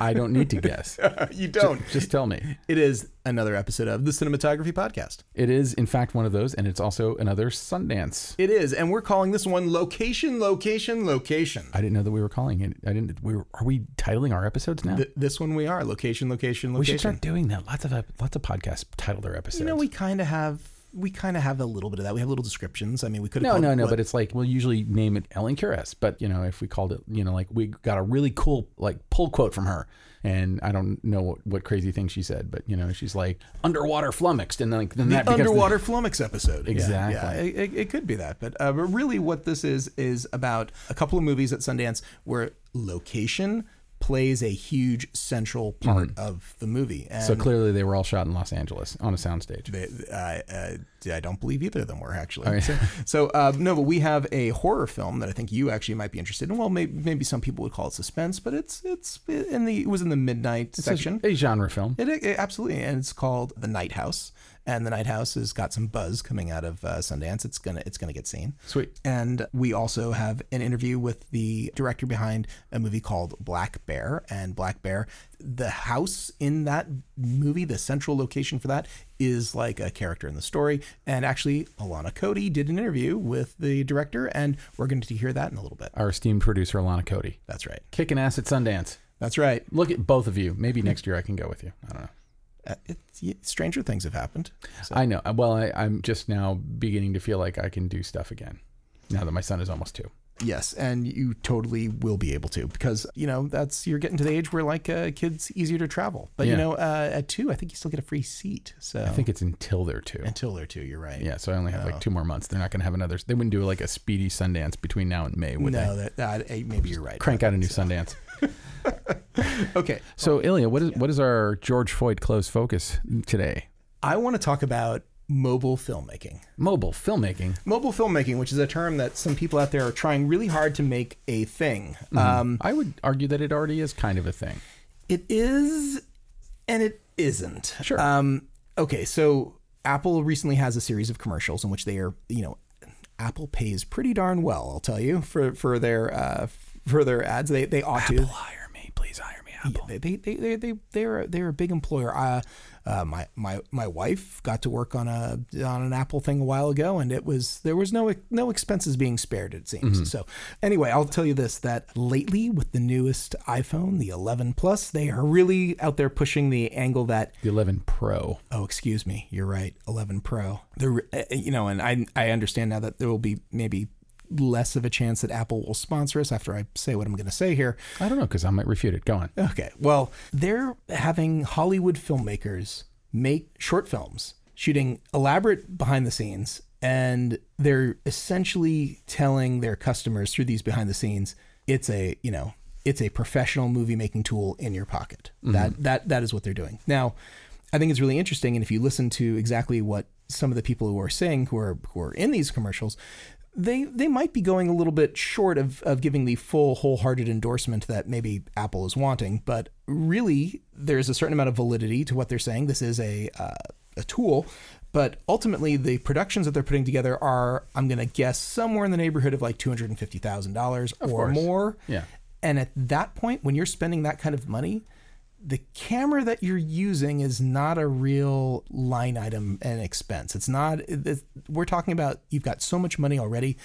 I don't need to guess. you don't. Just tell me. It is another episode of the Cinematography Podcast. It is, in fact, one of those, and it's also another Sundance. It is, and we're calling this one Location, Location, Location. I didn't know that we were calling it. I didn't. We were, are we titling our episodes now? Th- this one we are Location, Location, Location. we should start doing that. Lots of lots of podcasts title their episodes. You know, we kind of have. We kind of have a little bit of that. We have little descriptions. I mean, we could have no, no, no. what- But it's like we'll usually name it Ellen Kuras. But you know, if we called it, you know, like we got a really cool like pull quote from her, and I don't know what, what crazy thing she said, but you know, she's like underwater flummoxed, and then like then the that becomes the- underwater flummox episode. Exactly. Yeah, it, it, it could be that, but uh, but really, what this is is about a couple of movies at Sundance where location plays a huge central part of the movie. And so clearly they were all shot in Los Angeles on a soundstage. They, I, uh, I don't believe either of them were actually. right. So, so uh, no, but we have a horror film that I think you actually might be interested in. Well, maybe, maybe some people would call it suspense, but it's it's in the it was in the midnight It's a- section. a genre film. It, it- absolutely, and it's called The Night House. And The Night House has got some buzz coming out of uh, Sundance. It's gonna it's gonna get seen. Sweet. And we also have an interview with the director behind a movie called Black Bear. And Black Bear, the house in that movie, the central location for that, is like a character in the story. And actually, Alana Cody did an interview with the director, and we're going to hear that in a little bit. Our esteemed producer Alana Cody, That's right. kicking ass at Sundance. That's right. Look at both of you. Maybe next year I can go with you. I don't know. Uh, it's, stranger things have happened. So- I know. Well, I, I'm just now beginning to feel like I can do stuff again. Now that my son is almost two. Yes, and you totally will be able to because you know that's you're getting to the age where like uh, kids easier to travel. But you know, uh, at two, I think you still get a free seat. So I think it's until they're two. until they're two, you're right. Yeah, so I only have like two more months. They're not going to have another. They wouldn't do like a speedy Sundance between now and May, would no, they? that, that eh, maybe you're right. Crank out a new Sundance. Okay, So, Ilya, what is what is our George Floyd close focus today? I want to talk about mobile filmmaking. Mobile filmmaking. Mobile filmmaking, which is a term that some people out there are trying really hard to make a thing. Um, I would argue that it already is kind of a thing. It is, and it isn't. Sure. Um, okay, so Apple recently has a series of commercials in which they are, you know, Apple pays pretty darn well, I'll tell you, for for their uh, for their ads. They they ought to. hire me, please hire me, Apple. They they they they they they're they're a big employer. Uh, uh, my my my wife got to work on a on an Apple thing a while ago, and it was there was no no expenses being spared. It seems. So anyway, I'll tell you this: that lately with the newest iPhone, the 11 Plus, they are really out there pushing the angle that The 11 Pro. oh excuse me, you're right, 11 Pro. They're uh, you know, and I I understand now that there will be maybe less of a chance that Apple will sponsor us after I say what I'm going to say here. I don't know because I might refute it. Go on. Okay. Well, they're having Hollywood filmmakers make short films, shooting elaborate behind the scenes, and they're essentially telling their customers through these behind the scenes, it's a, you know, it's a professional movie making tool in your pocket. Mm-hmm. That that that is what they're doing. Now, I think it's really interesting and if you listen to exactly what some of the people who are saying who are who are in these commercials, they they might be going a little bit short of, of giving the full wholehearted endorsement that maybe Apple is wanting, but really there's a certain amount of validity to what they're saying. This is a uh, a tool, but ultimately the productions that they're putting together are I'm going to guess somewhere in the neighborhood of like two hundred and fifty thousand dollars or course. more. Yeah. And at that point, when you're spending that kind of money, the camera that you're using is not a real line item and expense. It's not, it's, we're talking about you've got so much money already.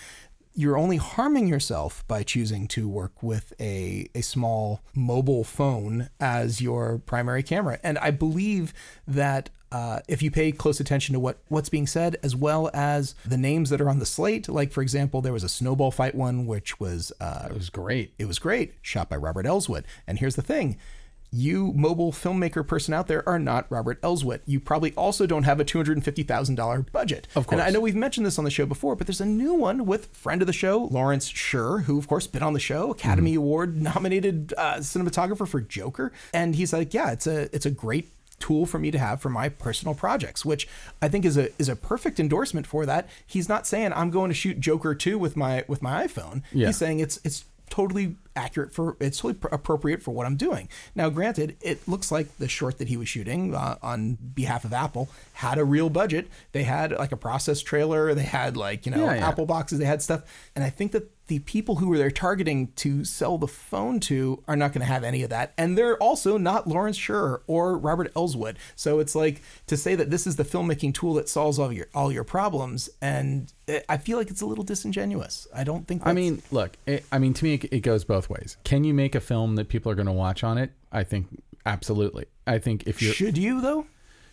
You're only harming yourself by choosing to work with a, a small mobile phone as your primary camera. And I believe that uh, if you pay close attention to what, what's being said, as well as the names that are on the slate, like for example, there was a snowball fight one, which was uh, It was great. it was great, shot by Robert Elswit. And here's the thing you mobile filmmaker person out there are not Robert Elswit. You probably also don't have a $250,000 budget. Of course. And I know we've mentioned this on the show before, but there's a new one with friend of the show, Lawrence Sher, who of course been on the show, Academy Award nominated uh, cinematographer for Joker. And he's like, yeah, it's a it's a great tool for me to have for my personal projects, which I think is a is a perfect endorsement for that. He's not saying I'm going to shoot Joker 2 with my with my iPhone. Yeah. He's saying it's it's totally accurate for it's totally pr- appropriate for what I'm doing. Now, granted, it looks like the short that he was shooting uh, on behalf of Apple had a real budget. They had like a process trailer, they had like you know Yeah, yeah. Apple boxes, they had stuff, and I think that the people who they're targeting to sell the phone to are not going to have any of that, and they're also not Lawrence Sher or Robert Elswit. So it's like to say that this is the filmmaking tool that solves all your all your problems, and it, I feel like it's a little disingenuous. I don't think. I mean, look, it, I mean, to me, it, it goes both ways. Can you make a film that people are going to watch on it? I think absolutely. I think if you're should you though?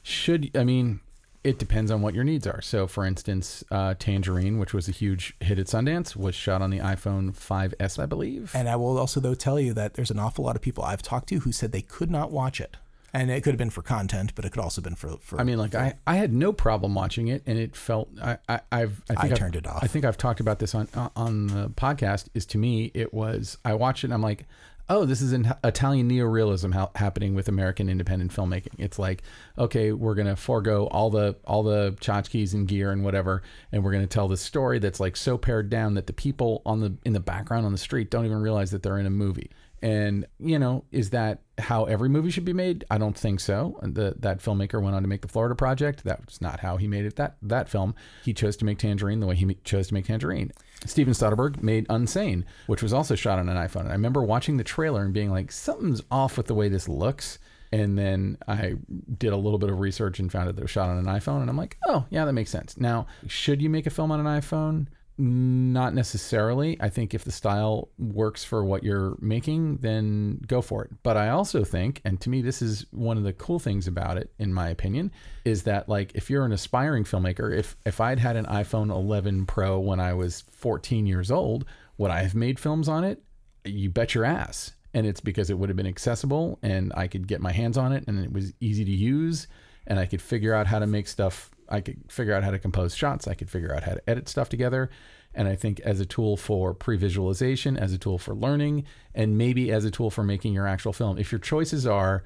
should, I mean, it depends on what your needs are. So, for instance, uh, Tangerine, which was a huge hit at Sundance, was shot on the iPhone 5S, I believe. And I will also though tell you that there's an awful lot of people I've talked to who said they could not watch it. And it could have been for content, but it could also have been for, for I mean, like I, I had no problem watching it, and it felt I, I I've I, think I I've- turned it off. I think I've talked about this on uh, on the podcast. Is to me, it was I watched it, and I'm like, oh, this is an Italian neorealism ha- happening with American independent filmmaking. It's like, okay, we're gonna forego all the all the tchotchkes and gear and whatever, and we're gonna tell this story that's like so pared down that the people on the in the background on the street don't even realize that they're in a movie. And you know, is that how every movie should be made? I don't think so. The, that filmmaker went on to make the Florida Project. That's not how he made it. That that film, he chose to make Tangerine the way he chose to make Tangerine. Steven Soderbergh made Unsane, which was also shot on an iPhone. And I remember watching the trailer and being like, something's off with the way this looks. And then I did a little bit of research and found that it was shot on an iPhone. And I'm like, oh, yeah, that makes sense. Now, should you make a film on an iPhone? Not necessarily. I think if the style works for what you're making, then go for it. But I also think, and to me, this is one of the cool things about it, in my opinion, is that like if you're an aspiring filmmaker, if if I'd had an iPhone 11 Pro when I was 14 years old, would I have made films on it? You bet your ass. And it's because it would have been accessible and I could get my hands on it and it was easy to use and I could figure out how to make stuff. I could figure out how to compose shots. I could figure out how to edit stuff together. And I think as a tool for pre visualization, as a tool for learning, and maybe as a tool for making your actual film. If your choices are,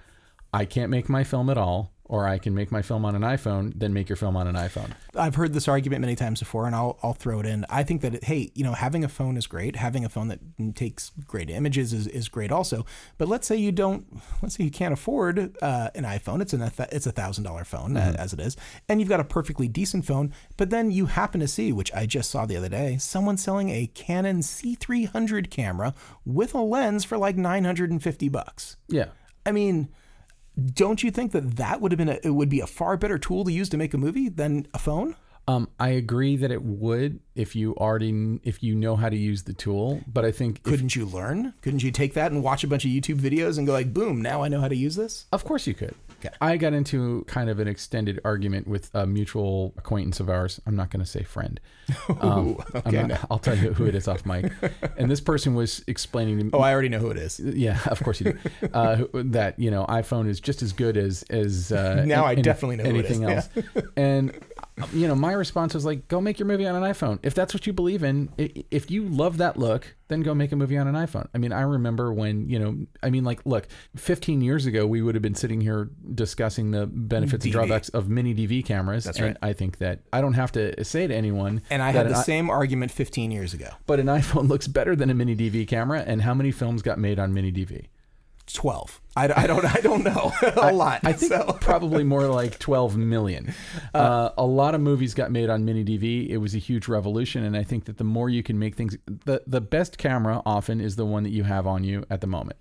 I can't make my film at all, or I can make my film on an iPhone, then make your film on an iPhone. I've heard this argument many times before, and I'll I'll throw it in. I think that hey, you know, having a phone is great. Having a phone that takes great images is, is great also. But let's say you don't. Let's say you can't afford uh, an iPhone. It's an it's a thousand dollar phone uh, as it is, and you've got a perfectly decent phone. But then you happen to see, which I just saw the other day, someone selling a Canon C300 camera with a lens for like nine hundred and fifty bucks. Yeah. I mean, don't you think that that would have been a, it would be a far better tool to use to make a movie than a phone? Um, I agree that it would if you already if you know how to use the tool, but I think Couldn't you learn? Couldn't you take that and watch a bunch of YouTube videos and go like, boom, now I know how to use this? Of course you could. Okay. I got into kind of an extended argument with a mutual acquaintance of ours. I'm not going to say friend. Um, I'm okay, not- no. I'll tell you who it is off mic. and this person was explaining to me. Oh, I already know who it is. yeah, of course you do. Uh, that you know, iPhone is just as good as as uh, Now I definitely know who it anything is. else. and uh, you know, my response was like, "Go make your movie on an iPhone. If that's what you believe in, if you love that look, then go make a movie on an iPhone." I mean, I remember when you know, I mean, like, look, 15 years ago, we would have been sitting here discussing the benefits and drawbacks of mini DV cameras. That's and right. I think that I don't have to say to anyone, And I had the i- same argument 15 years ago. but an iPhone looks better than a mini DV camera. And how many films got made on mini DV? 12. I, I don't I don't know a lot. I think so. probably more like 12 million. Uh, a lot of movies got made on mini DV. It was a huge revolution, and I think that the more you can make things, the the best camera often is the one that you have on you at the moment.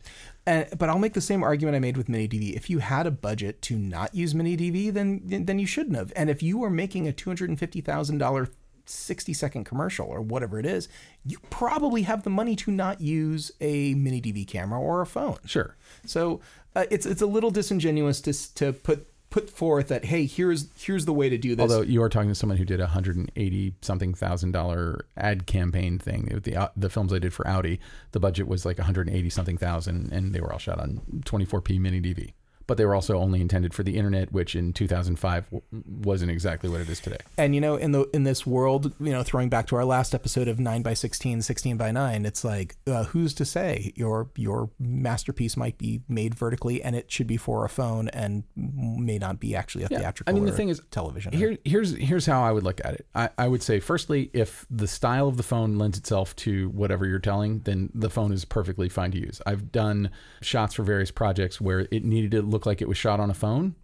And, but I'll make the same argument I made with mini DV. If you had a budget to not use mini DV, then then you shouldn't have. And if you were making a two hundred and fifty thousand dollar sixty second commercial or whatever it is, you probably have the money to not use a mini DV camera or a phone. Sure. So uh, it's it's a little disingenuous to to put put forth that hey, here's here's the way to do this. Although you are talking to someone who did a hundred and eighty something thousand dollar ad campaign thing. The uh, the films I did for Audi, the budget was like one hundred and eighty something thousand, and they were all shot on twenty four p mini DV. But they were also only intended for the internet, which in two thousand five wasn't exactly what it is today. and you know in the in this world you know throwing back to our last episode of 9 by 16 16 by 9 it's like uh, who's to say your your masterpiece might be made vertically and it should be for a phone and may not be actually a theatrical I mean, the or thing is, television Here, here's here's how I would look at it. I, I would say, firstly, if the style of the phone lends itself to whatever you're telling, then the phone is perfectly fine to use. I've done shots for various projects where it needed to look like it was shot on a phone,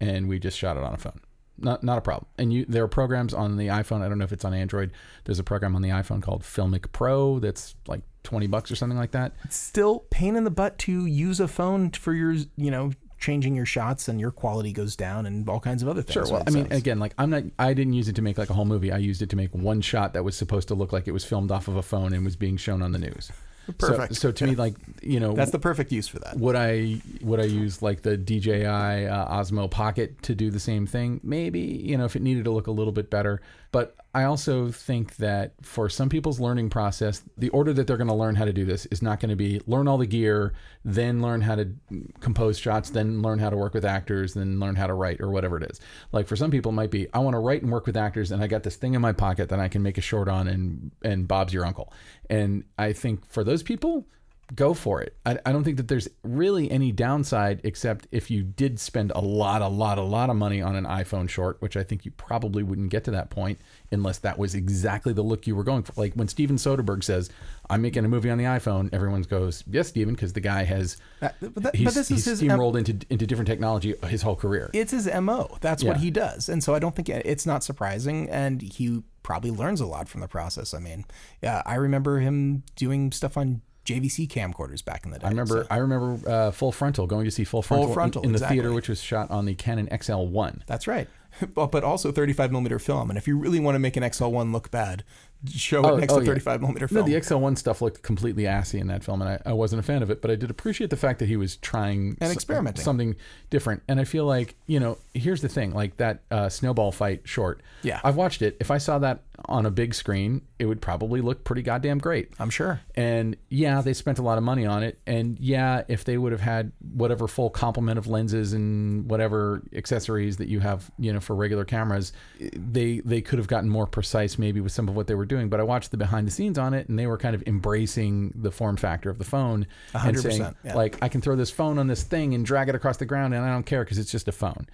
and we just shot it on a phone. Not not a problem. And you there are programs on the iPhone. I don't know if it's on Android. There's a program on the iPhone called Filmic Pro that's like twenty bucks or something like that. still pain in the butt to use a phone for your you know changing your shots and your quality goes down and all kinds of other things Sure. Well, I mean, again, like I'm not. I didn't use it to make like a whole movie. I used it to make one shot that was supposed to look like it was filmed off of a phone and was being shown on the news. So- Perfect. So, to me, like you know, that's the perfect use for that would I would I use like the DJI uh, Osmo Pocket to do the same thing? Maybe you know if it needed to look a little bit better. But I also think that for some people's learning process, the order that they're going to learn how to do this is not going to be learn all the gear, then learn how to compose shots, then learn how to work with actors, then learn how to write or whatever it is. Like for some people, it might be I want to write and work with actors, and I got this thing in my pocket that I can make a short on, and and Bob's your uncle. And I think for those people, go for it. I, I don't think that there's really any downside except if you did spend a lot, a lot, a lot of money on an iPhone short, which I think you probably wouldn't get to that point unless that was exactly the look you were going for. Like when Steven Soderbergh says, I'm making a movie on the iPhone, everyone goes, Yes, Steven, because the guy has That- but that- but he's, this is he's his- steamrolled into into different technology his whole career. it's his mo that's what Yeah. he does and so i don't think it's not surprising and he probably learns a lot from the process i mean yeah i remember him doing stuff on jvc camcorders back in the day I remember, I remember uh, Full Frontal going to see Full Frontal, in- Frontal, in, the exactly. theater, which was shot on the Canon XL1. that's right but, but also 35 millimeter film and if you really want to make an xl1 look bad show it next to yeah. 35 millimeter No, the XL1 stuff looked completely assy in that film, and I, I wasn't a fan of it. But I did appreciate the fact that he was trying And experimenting. something different. And I feel like you know, here's the thing: like that uh, snowball fight short. Yeah. I've watched it. If I saw that on a big screen, it would probably look pretty goddamn great. i'm sure And yeah, they spent a lot of money on it. And yeah, if they would have had whatever full complement of lenses and whatever accessories that you have, you know, for regular cameras, they they could have gotten more precise maybe with some of what they were doing. But I watched the behind the scenes on it, and they were kind of embracing the form factor of the phone and saying yeah. like, I can throw this phone on this thing and drag it across the ground, and I don't care because it's just a phone.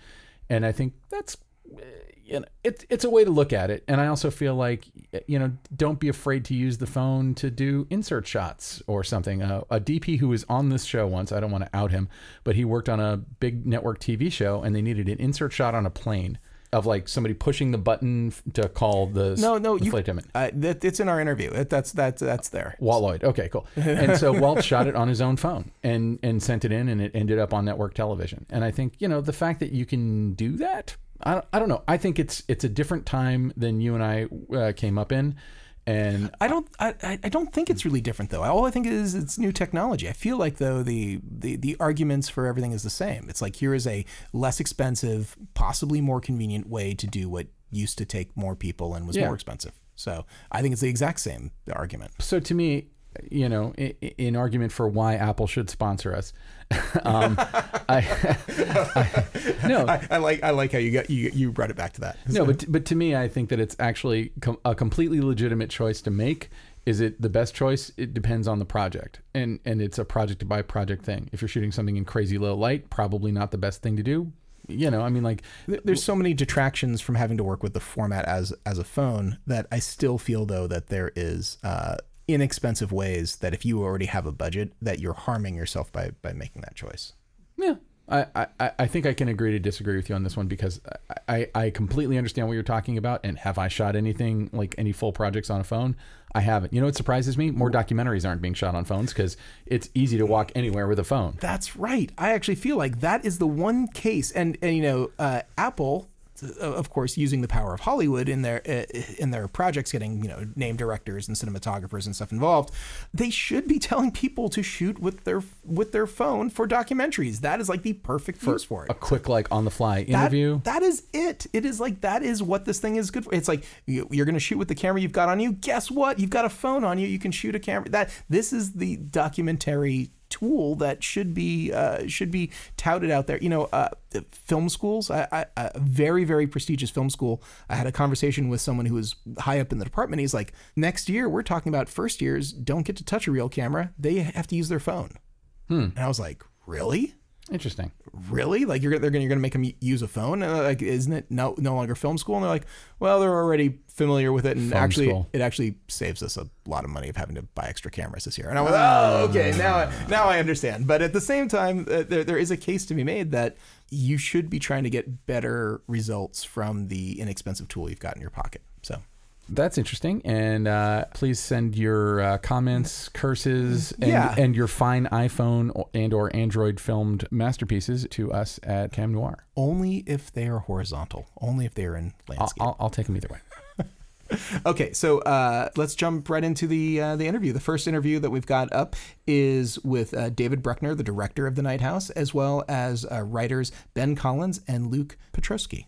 And I think that's you know, it's it's a way to look at it, and I also feel like you know, don't be afraid to use the phone to do insert shots or something. Uh, a DP who was on this show once, I don't want to out him, but he worked on a big network TV show, and they needed an insert shot on a plane of like somebody pushing the button to call the no no the you flight attendant. uh, that, it's in our interview it, that's that's that's there Walt Lloyd. Okay, cool. And so Walt shot it on his own phone and and sent it in, and it ended up on network television. And I think you know the fact that you can do that. I don't, I don't know. I think it's it's a different time than you and I uh, came up in, and I don't. I, I I don't think it's really different though. All I think is it's new technology. I feel like though the, the the arguments for everything is the same. It's like here is a less expensive, possibly more convenient way to do what used to take more people and was Yeah. more expensive. So I think it's the exact same argument. so to me, you know, in, in argument for why Apple should sponsor us, um, I, I no, I, I like I like how you got you you brought it back to that. No, but but to me, I think that it's actually com- a completely legitimate choice to make. Is it the best choice? It depends on the project, and and it's a project by project thing. If you're shooting something in crazy low light, probably not the best thing to do. You know, I mean, like There's so many detractions from having to work with the format as as a phone that I still feel though that there is uh, inexpensive ways that if you already have a budget that you're harming yourself by by making that choice. Yeah. I, I, I think I can agree to disagree with you on this one because I, I, I completely understand what you're talking about. And have I shot anything like any full projects on a phone? I haven't. You know what surprises me? More documentaries aren't being shot on phones because it's easy to walk anywhere with a phone. That's right. I actually feel like that is the one case, and and you know, uh, Apple of course, using the power of Hollywood in their uh, in their projects, getting you know name directors and cinematographers and stuff involved, they should be telling people to shoot with their with their phone for documentaries. That is like the perfect use for it. A quick like on the fly That- interview. that is it. It is like that is what this thing is good for. It's like you're going to shoot with the camera you've got on you. Guess what? You've got a phone on you. You can shoot a camera. That this is the documentary tool that should be uh, should be touted out there. You know, uh, film schools. I, I, a very very prestigious film school. I had a conversation with someone who was high up in the department. He's like, next year we're talking about first years don't get to touch a real camera. They have to use their phone. And I was like, really? Interesting. really? Like you're they're gonna you're gonna make them use a phone? And uh, like isn't it no no longer film school? And they're like well they're already familiar with it and Phone actually school. it actually saves us a lot of money of having to buy extra cameras this year. And I was like oh okay. Now I, now I understand. But at the same time uh, there, there is a case to be made that you should be trying to get better results from the inexpensive tool you've got in your pocket. So That's interesting. And uh, please send your uh, comments, curses, and, Yeah. and your fine iPhone and or Android filmed masterpieces to us at Cam Noir. only if they are horizontal only if they are in I'll, landscape I'll, I'll take them either way. Okay, so uh, let's jump right into the uh, the interview. The first interview that we've got up is with uh, David Bruckner, the director of The Night House, as well as uh, writers Ben Collins and Luke Piotrowski.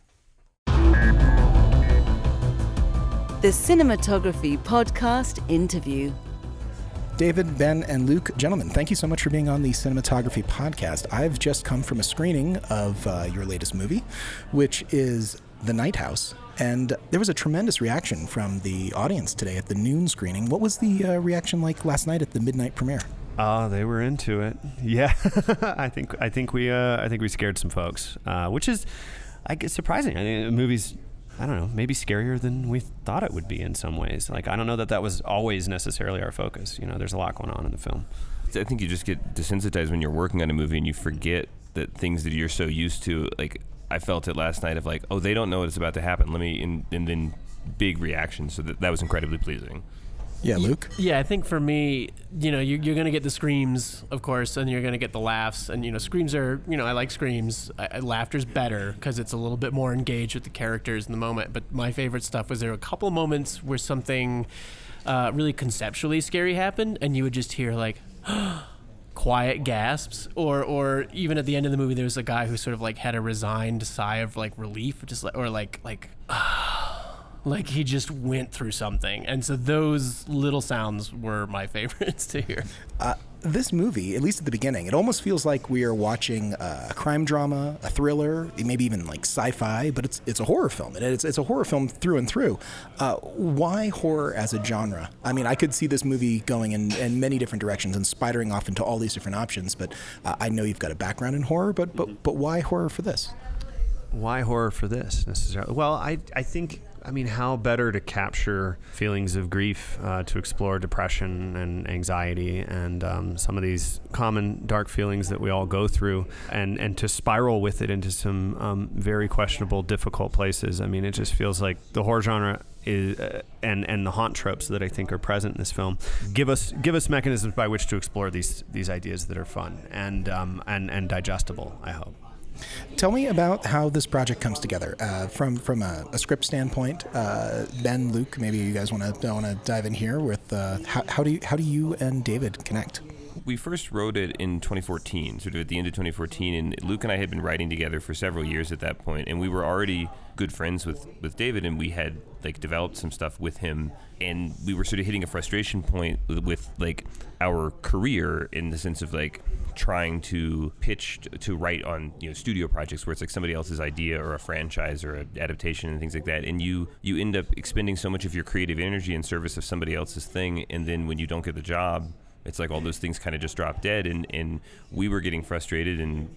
The Cinematography Podcast interview. David, Ben, and Luke, gentlemen, thank you so much for being on the Cinematography Podcast. I've just come from a screening of uh, your latest movie, which is The Night House. And there was a tremendous reaction from the audience today at the noon screening. What was the uh, reaction like last night at the midnight premiere? Oh, they were into it. Yeah, I think I think we uh, I think we scared some folks, uh, which is I guess surprising. I mean, the movie's I don't know maybe scarier than we thought it would be in some ways. Like I don't know that that was always necessarily our focus. You know, there's a lot going on in the film. I think you just get desensitized when you're working on a movie and you forget that things that you're so used to. Like I felt it last night of like, oh, they don't know what's about to happen. Let me and, and then big reaction. So that, that was incredibly pleasing. Yeah, Luke? Yeah, I think for me, you know, you, you're going to get the screams, of course, and you're going to get the laughs. And, you know, screams are, you know, I like screams. I, I, laughter's better because it's a little bit more engaged with the characters in the moment. But my favorite stuff was there were a couple moments where something uh, really conceptually scary happened, and you would just hear, like, quiet gasps or or even at the end of the movie there was a guy who sort of like had a resigned sigh of like relief just like or like like like he just went through something and so those little sounds were my favorites to hear Uh, this movie, at least at the beginning, it almost feels like we are watching a crime drama, a thriller, maybe even like sci-fi, but it's it's a horror film. And it's it's a horror film through and through. Uh, why horror as a genre? I mean, I could see this movie going in, in many different directions and spidering off into all these different options. But uh, I know you've got a background in horror, but but but why horror for this? Why horror for this necessarily? Well, I I think I mean how better to capture feelings of grief, uh, to explore depression and anxiety, and um, some of these common dark feelings that we all go through, and and to spiral with it into some um, very questionable, difficult places. I mean, it just feels like the horror genre is, uh, and and the haunt tropes that I think are present in this film give us give us mechanisms by which to explore these these ideas that are fun and um, and and digestible. I hope. Tell me about how this project comes together uh, from from a, a script standpoint. Uh, ben, Luke, maybe you guys want to want to dive in here with uh, how, how do you, how do you and David connect? We first wrote it in 2014, sort of at the end of 2014, and Luke and I had been writing together for several years at that point, and we were already good friends with with David, and we had like developed some stuff with him, and we were sort of hitting a frustration point with, like our career in the sense of like trying to pitch to write on you know studio projects where it's like somebody else's idea or a franchise or an adaptation and things like that and you you end up expending so much of your creative energy in service of somebody else's thing and then when you don't get the job it's like all those things kind of just dropped dead and and we were getting frustrated and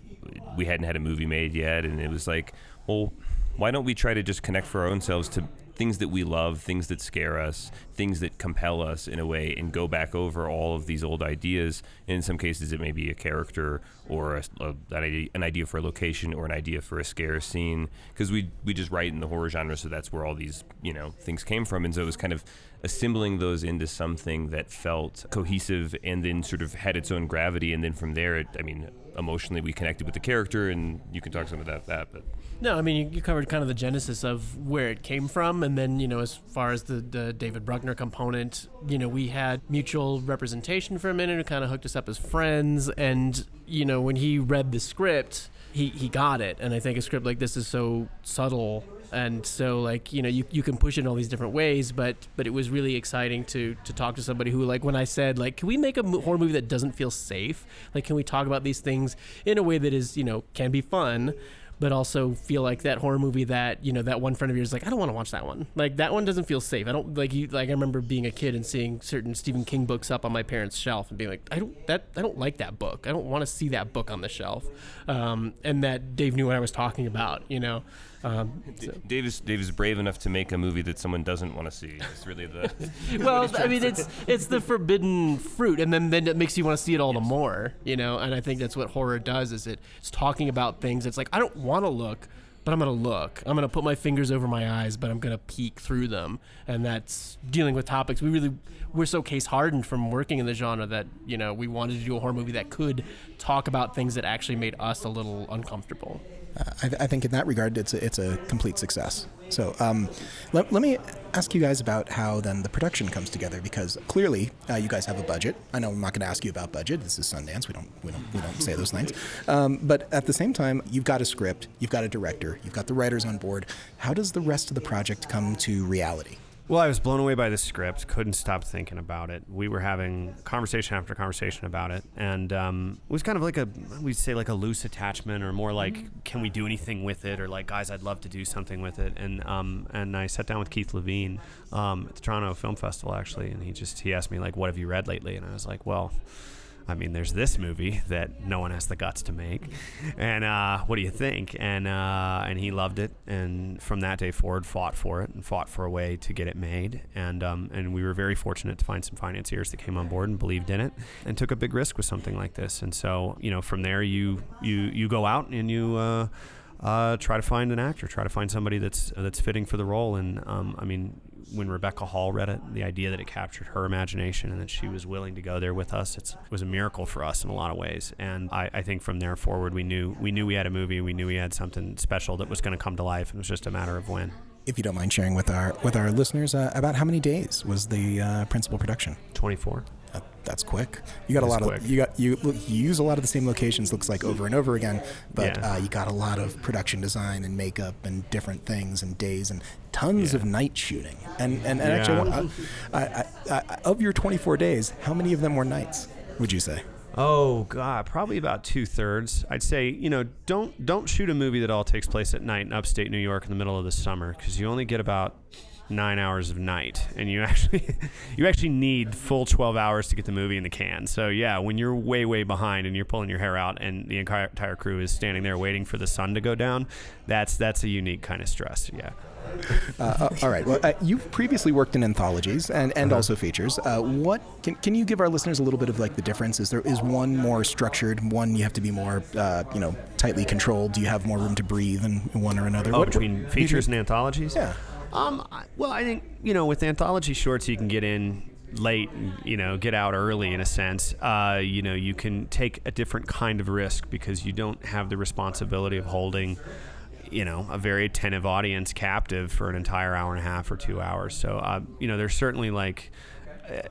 we hadn't had a movie made yet and it was like well why don't we try to just connect for our own selves to things that we love, things that scare us, things that compel us in a way, and go back over all of these old ideas. And in some cases, it may be a character or a, a, an, idea, for a location or an idea for a scare scene. Because we we just write in the horror genre, so that's where all these you know things came from. And so it was kind of assembling those into something that felt cohesive and then sort of had its own gravity. And then from there, it, I mean, emotionally we connected with the character, and you can talk some about that. But No, I mean you, you covered kind of the genesis of where it came from, and then you know as far as the, the David Bruckner component, you know we had mutual representation for a minute, who kind of hooked us up as friends, and you know when he read the script, he he got it, and I think a script like this is so subtle. And so, like you know, you, you can push it in all these different ways, but but it was really exciting to to talk to somebody who, like, when I said, like, can we make a horror movie that doesn't feel safe? Like, can we talk about these things in a way that is, you know, can be fun, but also feel like that horror movie that you know that one friend of yours like I don't want to watch that one. Like that one doesn't feel safe. I don't like you. Like I remember being a kid and seeing certain Stephen King books up on my parents' shelf and being like I don't that I don't like that book. I don't want to see that book on the shelf. Um, and that Dave knew what I was talking about. You know. Um, so- Dave is, Dave is brave enough to make a movie that someone doesn't want to see. It's really the well, I mean, it's it's the forbidden fruit, and then then it makes you want to see it all the more, you know. And I think that's what horror does: is it, it's talking about things. It's like I don't want to look, but I'm gonna look. I'm gonna put my fingers over my eyes, but I'm gonna peek through them, and that's dealing with topics. We really we're so case hardened from working in the genre that you know we wanted to do a horror movie that could talk about things that actually made us a little uncomfortable. I, th- I think in that regard, it's a, it's a complete success. So um, let, let me ask you guys about how then the production comes together because clearly uh, you guys have a budget. I know I'm not going to ask you about budget. This is Sundance. We don't we don't we don't say those things. Um, but at the same time, you've got a script, you've got a director, you've got the writers on board. How does the rest of the project come to reality? Well, I was blown away by the script. Couldn't stop thinking about it. We were having conversation after conversation about it, and um, it was kind of like a we'd say like a loose attachment, or more like, can we do anything with it, or like, guys, I'd love to do something with it. And um, and I sat down with Keith Levine um, at the Toronto Film Festival actually, and he just he asked me like, what have you read lately? And I was like, well. I mean, there's this movie that no one has the guts to make, and uh, what do you think? And uh, and he loved it, and from that day forward, fought for it and fought for a way to get it made, and um, and we were very fortunate to find some financiers that came on board and believed in it, and took a big risk with something like this. And so, you know, from there, you you you go out and you. Uh, uh, try to find an actor, try to find somebody that's that's fitting for the role. And um, I mean, when Rebecca Hall read it, the idea that it captured her imagination and that she was willing to go there with us, it's, it was a miracle for us in a lot of ways. And I, I think from there forward, we knew we knew we had a movie, we knew we had something special that was going to come to life, and it was just a matter of when. If you don't mind sharing with our with our listeners, uh, about how many days was the uh, principal production? Twenty four. Uh, that's quick. You got a lot quick. of you got you, look, you use a lot of the same locations. Looks like over and over again, but Yeah. uh, you got a lot of production design and makeup and different things and days and tons Yeah. of night shooting. And and, and actually, Yeah. I, I, I, I, of your 24 days, how many of them were nights? Would you say? Oh God, probably about two thirds. I'd say you know don't don't shoot a movie that all takes place at night in upstate New York in the middle of the summer because you only get about nine hours of night, and you actually you actually need full twelve hours to get the movie in the can. So yeah, when you're way way behind and you're pulling your hair out, and the entire, entire crew is standing there waiting for the sun to go down, that's that's a unique kind of stress. Yeah. Uh, uh, all right. Well, uh, you've previously worked in anthologies and, and also features. Uh, what can, can you give our listeners a little bit of like the difference? Is there is one more structured? One you have to be more uh, you know tightly controlled. Do you have more room to breathe in one or another? Oh, What- between features and anthologies? Yeah. Um, well, I think you know, with anthology shorts, you can get in late, you know, get out early in a sense. Uh, you know, you can take a different kind of risk because you don't have the responsibility of holding, you know, a very attentive audience captive for an entire hour and a half or two hours. So, uh, you know, there's certainly like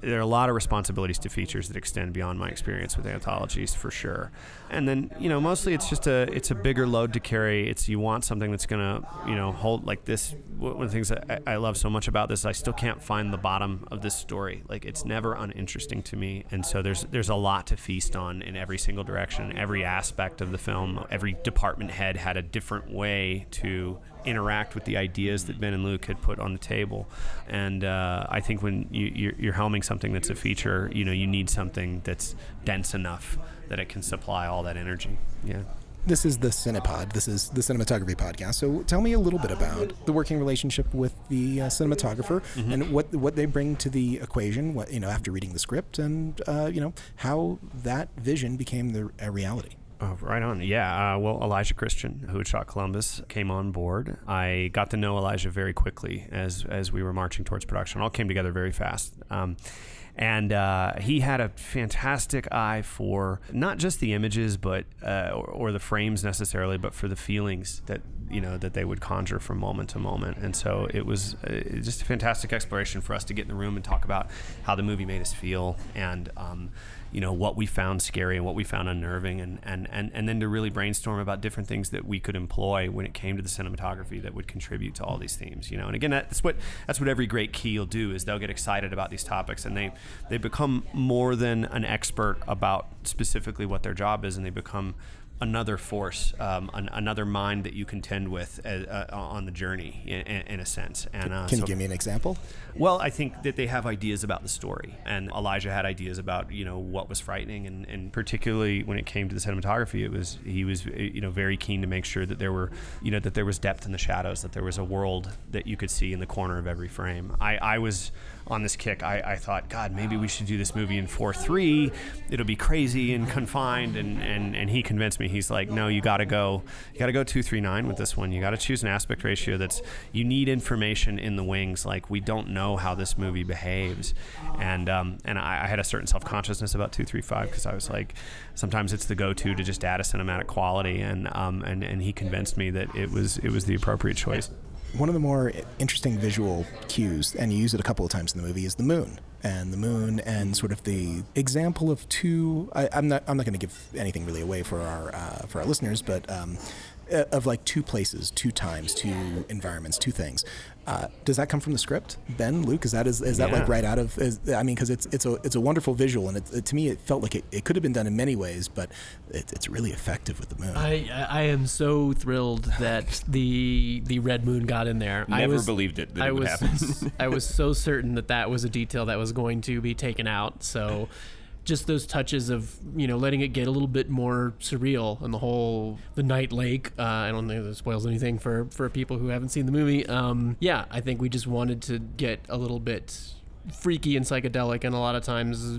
there are a lot of responsibilities to features that extend beyond my experience with anthologies for sure. And then you know mostly it's just a it's a bigger load to carry. It's you want something that's gonna you know hold like this. One of the things I, I love so much about this, I still can't find the bottom of this story. Like it's never uninteresting to me. And so there's there's a lot to feast on in every single direction, every aspect of the film. Every department head had a different way to interact with the ideas that Ben and Luke had put on the table. And uh, I think when you, you're, you're helming something that's a feature, you know, you need something that's dense enough that it can supply all that energy. Yeah. this is the Cinepod. This is the cinematography podcast. So tell me a little bit about the working relationship with the uh, cinematographer Mm-hmm. and what what they bring to the equation. What you know after reading the script, and uh, you know how that vision became the a reality. Oh, right on. Yeah. Uh, well, Elisha Christian, who had shot Columbus, came on board. I got to know Elijah very quickly as as we were marching towards production. All came together very fast. Um, and uh, he had a fantastic eye for not just the images, but uh, or, or the frames necessarily, but for the feelings that you know that they would conjure from moment to moment. And so it was uh, just a fantastic exploration for us to get in the room and talk about how the movie made us feel and. Um, you know what we found scary and what we found unnerving and, and, and, and then to really brainstorm about different things that we could employ when it came to the cinematography that would contribute to all these themes you know and again that's what that's what every great key will do is they'll get excited about these topics and they they become more than an expert about specifically what their job is and they become another force, um, an, another mind that you contend with uh, uh, on the journey, in, in a sense. And uh, Can so- you give me an example? Well, I think that they have ideas about the story, and Elisha had ideas about you know what was frightening, and, and particularly when it came to the cinematography, it was he was uh, you know very keen to make sure that there were you know that there was depth in the shadows, that there was a world that you could see in the corner of every frame. I, I was on this kick. I, I thought, God, maybe we should do this movie in four three. It'll be crazy and confined, and and and he convinced me. He's like, no, you got to go, you got to go two three nine with this one. You got to choose an aspect ratio that's you need information in the wings. Like we don't know how this movie behaves, and um, and I, I had a certain self consciousness about two three five because I was like, sometimes it's the go to to just add a cinematic quality, and um, and and he convinced me that it was it was the appropriate choice. One of the more interesting visual cues, and you use it a couple of times in the movie, is the moon. And the moon, and sort of the example of two. I, I'm not. I'm not going to give anything really away for our uh, for our listeners, but um, uh, of like two places, two times, two environments, two things. Uh, does that come from the script, Ben, Luke? Is that is, is that like right out of? Is, I mean, because it's it's a it's a wonderful visual, and it, it, to me it felt like it, it could have been done in many ways, but it, it's really effective with the moon. I I am so thrilled that the the red moon got in there. I Never was, believed it that I it would was happen. I was so certain that that was a detail that was going to be taken out. So just those touches of you know letting it get a little bit more surreal and the whole the night lake uh, i don't think that spoils anything for for people who haven't seen the movie. Um yeah i think we just wanted to get a little bit freaky and psychedelic and a lot of times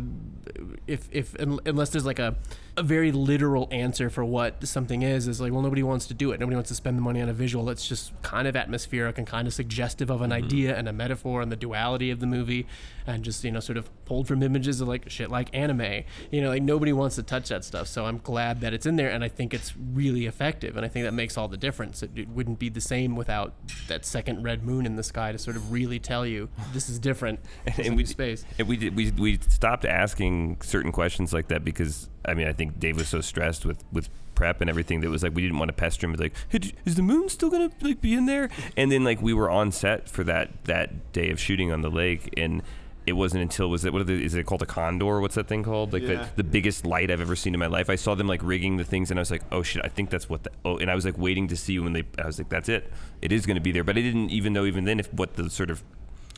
if if unless there's like a a very literal answer for what something is is like well nobody wants to do it. Nobody wants to spend the money on a visual that's just kind of atmospheric and kind of suggestive of an mm-hmm. idea and a metaphor and the duality of the movie and just you know sort of pulled from images of like shit like anime. You know like nobody wants to touch that stuff so i'm glad that it's in there and i think it's really effective and i think that makes all the difference. It, it wouldn't be the same without that second red moon in the sky to sort of really tell you this is different and we space. And we did, we we stopped asking certain questions like that because I mean I think Dave was so stressed with with prep and everything that was like we didn't want to pester him. With like hey, is the moon still gonna like be in there? And then like we were on set for that that day of shooting on the lake and it wasn't until was it what are the, is it called a condor? What's that thing called? Like the, the biggest light I've ever seen in my life. I saw them like rigging the things and I was like oh shit I think that's what the oh and I was like waiting to see when they I was like that's it. It is gonna be there. But I didn't even know even then if what the sort of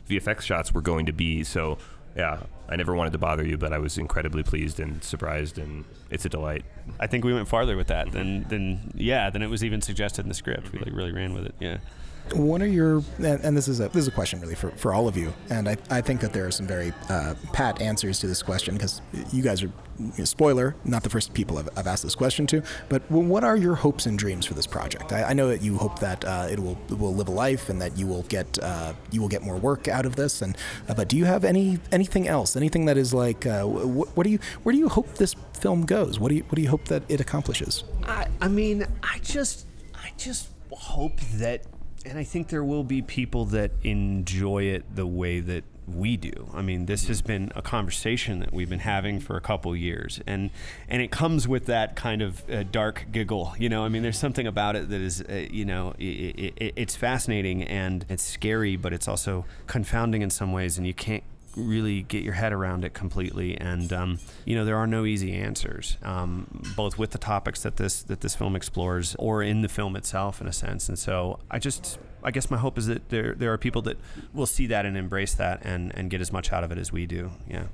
VFX shots were going to be. So, yeah, I never wanted to bother you, but I was incredibly pleased and surprised, and it's a delight. I think we went farther with that mm-hmm. than than yeah than it was even suggested in the script. We like really ran with it. Yeah. What are your and, and this is a this is a question really for, for all of you, and I, I think that there are some very uh, pat answers to this question because you guys are spoiler not the first people I've, I've asked this question to, but what are your hopes and dreams for this project? I, I know that you hope that uh, it will it will live a life and that you will get uh, you will get more work out of this, and uh, but do you have any anything else? Anything that is like uh, wh- what do you where do you hope this film goes? What do you what do you hope that it accomplishes? I, I mean, I just, I just hope that, and I think there will be people that enjoy it the way that we do. I mean, this has been a conversation that we've been having for a couple years, and and it comes with that kind of uh, dark giggle. You know, I mean, there's something about it that is, uh, you know, i i i it's fascinating and it's scary, but it's also confounding in some ways, and you can't really get your head around it completely. And um, you know, there are no easy answers, um, both with the topics that this that this film explores, or in the film itself, in a sense. And so, I just, I guess, my hope is that there there are people that will see that and embrace that and and get as much out of it as we do. Yeah.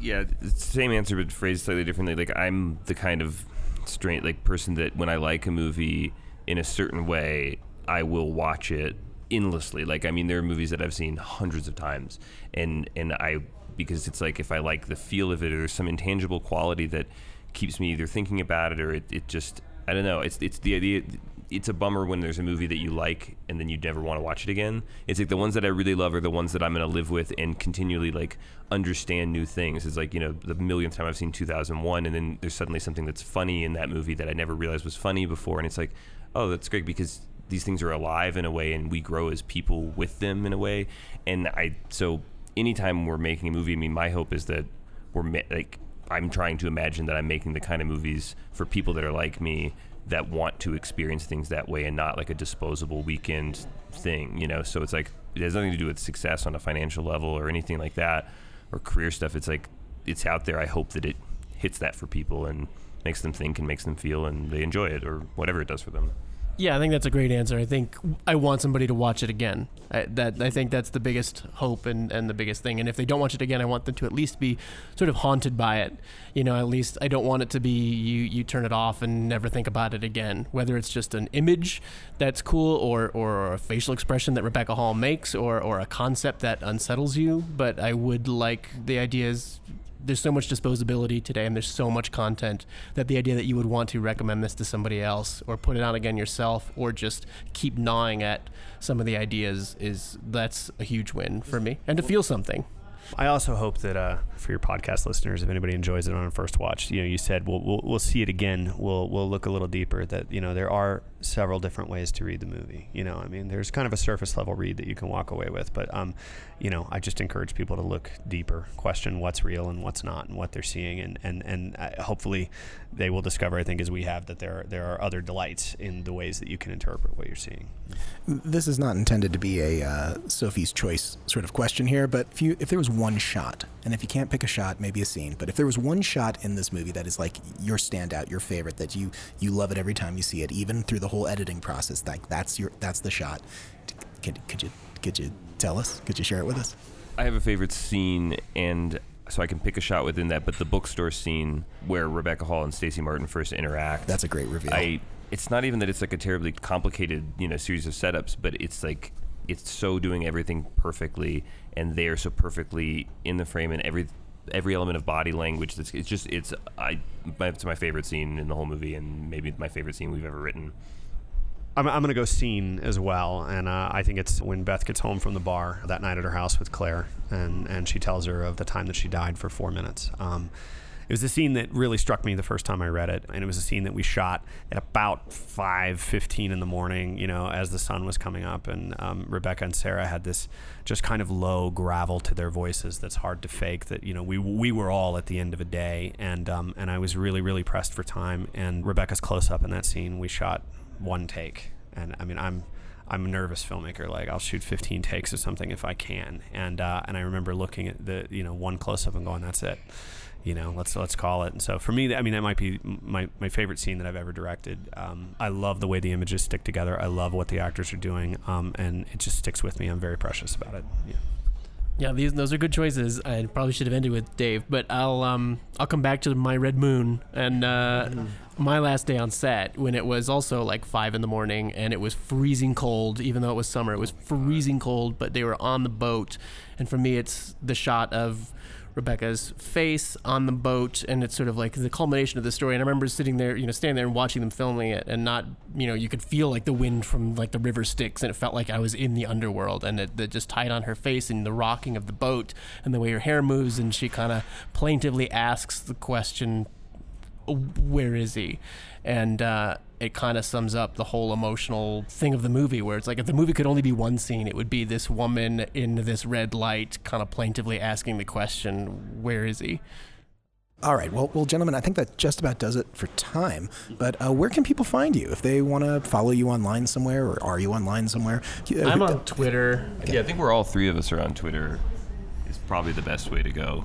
Yeah, same answer, but phrased slightly differently. Like I'm the kind of strange like person that when I like a movie in a certain way, I will watch it endlessly. Like I mean, there are movies that I've seen hundreds of times, and and I because it's like if I like the feel of it or there's some intangible quality that keeps me either thinking about it or it, it just I don't know. It's it's the idea. It's a bummer when there's a movie that you like and then you never want to watch it again. It's like the ones that I really love are the ones that I'm going to live with and continually like understand new things. It's like you know the millionth time I've seen 2001 and then there's suddenly something that's funny in that movie that I never realized was funny before, and it's like, oh, that's great because these things are alive in a way and we grow as people with them in a way. And I so anytime we're making a movie, I mean, my hope is that we're ma- like I'm trying to imagine that I'm making the kind of movies for people that are like me that want to experience things that way and not like a disposable weekend thing, you know. So it's like it has nothing to do with success on a financial level or anything like that or career stuff. It's like it's out there. I hope that it hits that for people and makes them think and makes them feel and they enjoy it or whatever it does for them. Yeah, I think that's a great answer. I think I want somebody to watch it again. I, that I think that's the biggest hope and, and the biggest thing. And if they don't watch it again, I want them to at least be sort of haunted by it. You know, at least I don't want it to be you you turn it off and never think about it again. Whether it's just an image that's cool or or a facial expression that Rebecca Hall makes or or a concept that unsettles you. But I would like the ideas there's so much disposability today and there's so much content that the idea that you would want to recommend this to somebody else or put it on again yourself or just keep gnawing at some of the ideas is that's a huge win for me and to feel something I also hope that uh, for your podcast listeners, if anybody enjoys it on a first watch, you know, you said we'll, we'll we'll see it again. We'll we'll look a little deeper. That you know there are several different ways to read the movie. You know, I mean, there's kind of a surface level read that you can walk away with, but um, you know, I just encourage people to look deeper, question what's real and what's not, and what they're seeing, and and and uh, hopefully they will discover. I think as we have that there are, there are other delights in the ways that you can interpret what you're seeing. This is not intended to be a uh, Sophie's choice sort of question here, but if you if there was one shot, and if you can't pick a shot, maybe a scene, but if there was one shot in this movie that is like your standout, your favorite, that you you love it every time you see it, even through the whole editing process, like that's your that's the shot. Could, could you could you tell us? Could you share it with us? I have a favorite scene, and so I can pick a shot within that. But the bookstore scene where Rebecca Hall and Stacy Martin first interact. That's a great reveal. I. It's not even that it's like a terribly complicated, you know, series of setups, but it's like it's so doing everything perfectly, and they're so perfectly in the frame, and every every element of body language. That's it's just it's I my, it's my favorite scene in the whole movie, and maybe my favorite scene we've ever written. I'm, I'm going to go scene as well, and uh, I think it's when Beth gets home from the bar that night at her house with Claire, and and she tells her of the time that she died for four minutes. Um, it was a scene that really struck me the first time I read it, and it was a scene that we shot at about 5:15 in the morning, you know, as the sun was coming up, and um, Rebecca and Sarah had this just kind of low gravel to their voices that's hard to fake. That you know, we we were all at the end of a day, and um, and I was really really pressed for time. And Rebecca's close up in that scene, we shot one take, and I mean, I'm I'm a nervous filmmaker. Like I'll shoot 15 takes of something if I can, and uh, and I remember looking at the you know one close up and going, that's it. You know, let's let's call it. And so for me, I mean, that might be my, my favorite scene that I've ever directed. Um, I love the way the images stick together. I love what the actors are doing, um, and it just sticks with me. I'm very precious about it. Yeah. Yeah, these those are good choices. I probably should have ended with Dave, but I'll um I'll come back to my Red Moon and uh, my last day on set when it was also like five in the morning and it was freezing cold. Even though it was summer, it was freezing cold. But they were on the boat, and for me, it's the shot of Rebecca's face on the boat, and it's sort of like the culmination of the story. And I remember sitting there, you know, standing there and watching them filming it, and not, you know, you could feel like the wind from like the river Styx, and it felt like I was in the underworld, and it, it just tied on her face and the rocking of the boat, and the way her hair moves, and she kind of plaintively asks the question, "Where is he?" and uh, it kind of sums up the whole emotional thing of the movie where it's like if the movie could only be one scene it would be this woman in this red light kind of plaintively asking the question where is he All right. Well, well, gentlemen, I think that just about does it for time. But uh, where can people find you if they want to follow you online somewhere, or are you online somewhere? Uh, i'm on twitter Yeah, I think we're all three of us are on Twitter. Is probably the best way to go.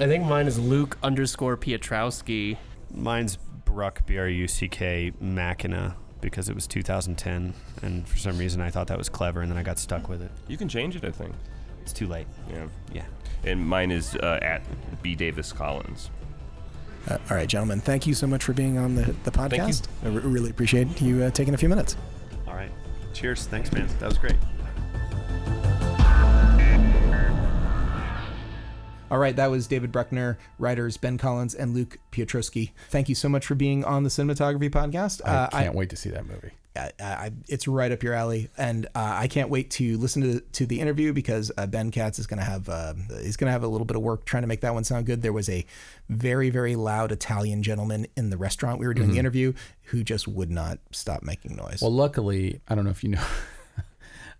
i think mine is luke underscore piotrowski Mine's Bruck B R U C K Machina because it was 2010, and for some reason I thought that was clever, and then I got stuck with it. You can change it, I think. It's too late. Yeah. Yeah. And mine is uh, at B Davis Collins. Uh, all right, gentlemen, thank you so much for being on the, the podcast. I re- really appreciate you uh, taking a few minutes. All right. Cheers. Thanks, man. That was great. All right, that was David Bruckner, writers Ben Collins and Luke Piotrowski. Thank you so much for being on the Cinematography Podcast. I can't wait to see that movie. I, I, it's right up your alley, and uh, I can't wait to listen to to the interview because uh, Ben Katz is going to have uh, he's going to have a little bit of work trying to make that one sound good. There was a very very loud Italian gentleman in the restaurant we were doing the interview who just would not stop making noise. Well, luckily, I don't know if you know.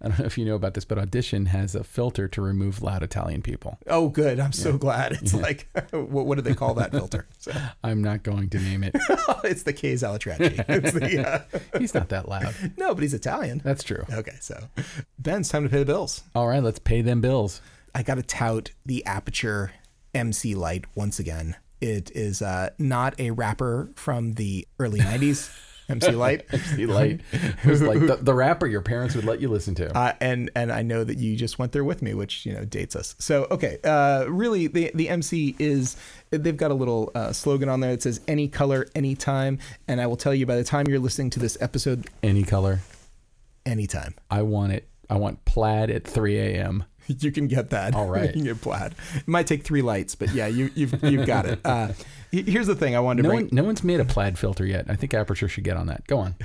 I don't know if you know about this, but Audition has a filter to remove loud Italian people. oh, good! I'm so glad. It's like what, what do they call that filter? So, I'm not going to name it. it's the K's Alatracci. It's the, uh, He's not that loud. no, but he's Italian. That's true. Okay, so Ben, it's time to pay the bills. All right, let's pay them bills. I got to tout the Aputure MC light once again. It is uh, not a rapper from the early 90s, MC Light. MC light. It was like the, the rapper your parents would let you listen to. Uh, and and I know that you just went there with me, which you know dates us. So okay, uh, really the the MC is they've got a little uh, slogan on there that says "Any color, anytime," and I will tell you by the time you're listening to this episode, Any color. anytime I want it. I want plaid at 3 a.m. you can get that. All right. you can get plaid. It might take three lights, but yeah, you you've you've got it. Uh, here's the thing I wanted to No bring. one, no one's made a plaid filter yet. I think Aputure should get on that. Go on.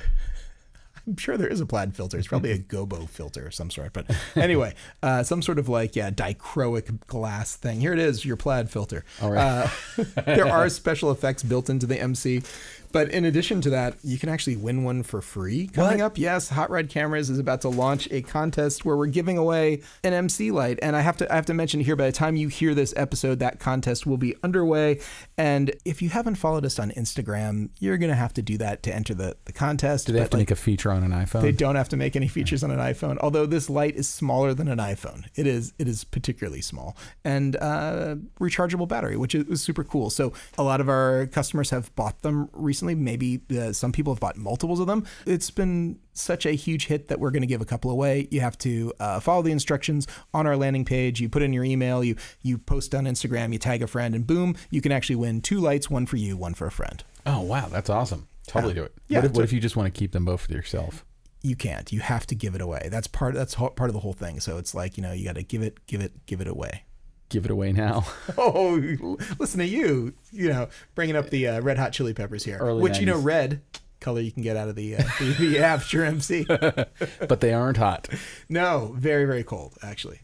I'm sure there is a plaid filter. It's probably a gobo filter of some sort. But anyway, uh, some sort of like yeah dichroic glass thing. Here it is, your plaid filter. All right. Uh, there are special effects built into the MC. But in addition to that, you can actually win one for free coming What? up. Yes, Hot Rod Cameras is about to launch a contest where we're giving away an MC light, and I have to I have to mention here by the time you hear this episode, that contest will be underway. And if you haven't followed us on Instagram, you're gonna have to do that to enter the the contest. Do they have to like, make a feature on an iPhone? they don't have to make any features on an iPhone, although this light is smaller than an iPhone. It is it is particularly small and uh, rechargeable battery, which is, is super cool. So a lot of our customers have bought them recently. Maybe uh, some people have bought multiples of them. It's been such a huge hit that we're going to give a couple away. You have to uh, follow the instructions on our landing page. You put in your email, you you post on Instagram, you tag a friend, and boom, you can actually win two lights, one for you, one for a friend. Oh wow, that's awesome. Totally do it. Yeah, what, if, what if you just want to keep them both for yourself? you can't. You have to give it away. That's part. That's part of the whole thing. So it's like you know you got to give it, give it, give it away. Give it away now. Oh, listen to you. You know, bringing up the uh, red hot chili peppers here, Early which you know red color you can get out of the uh, the, the Aputure MC. but they aren't hot. No, very very cold actually.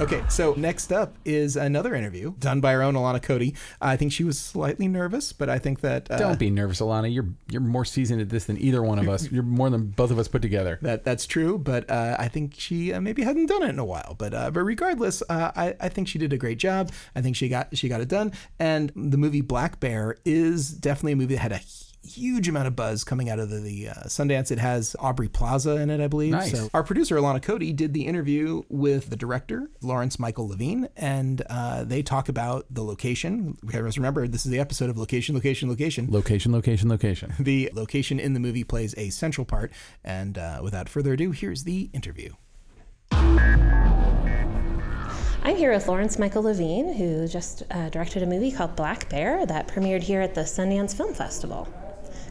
Okay, so next up is another interview done by our own Alana Cody. I think she was slightly nervous, but I think that uh, Don't be nervous, Alana. You're you're more seasoned at this than either one of us. You're more than both of us put together. That that's true, but uh, I think she uh, maybe hadn't done it in a while. But uh, but regardless, uh, I I think she did a great job. I think she got she got it done. And the movie Black Bear is definitely a movie that had a huge amount of buzz coming out of the, the uh, Sundance. It has Aubrey Plaza in it, I believe. Nice. So our producer Alana Cody did the interview with the director Lawrence Michael Levine, and uh, they talk about the location. Because remember, this is the episode of location, location, location. Location, location, location. The location in the movie plays a central part. And uh, without further ado, here's the interview. I'm here with Lawrence Michael Levine, who just uh, directed a movie called Black Bear that premiered here at the Sundance Film Festival.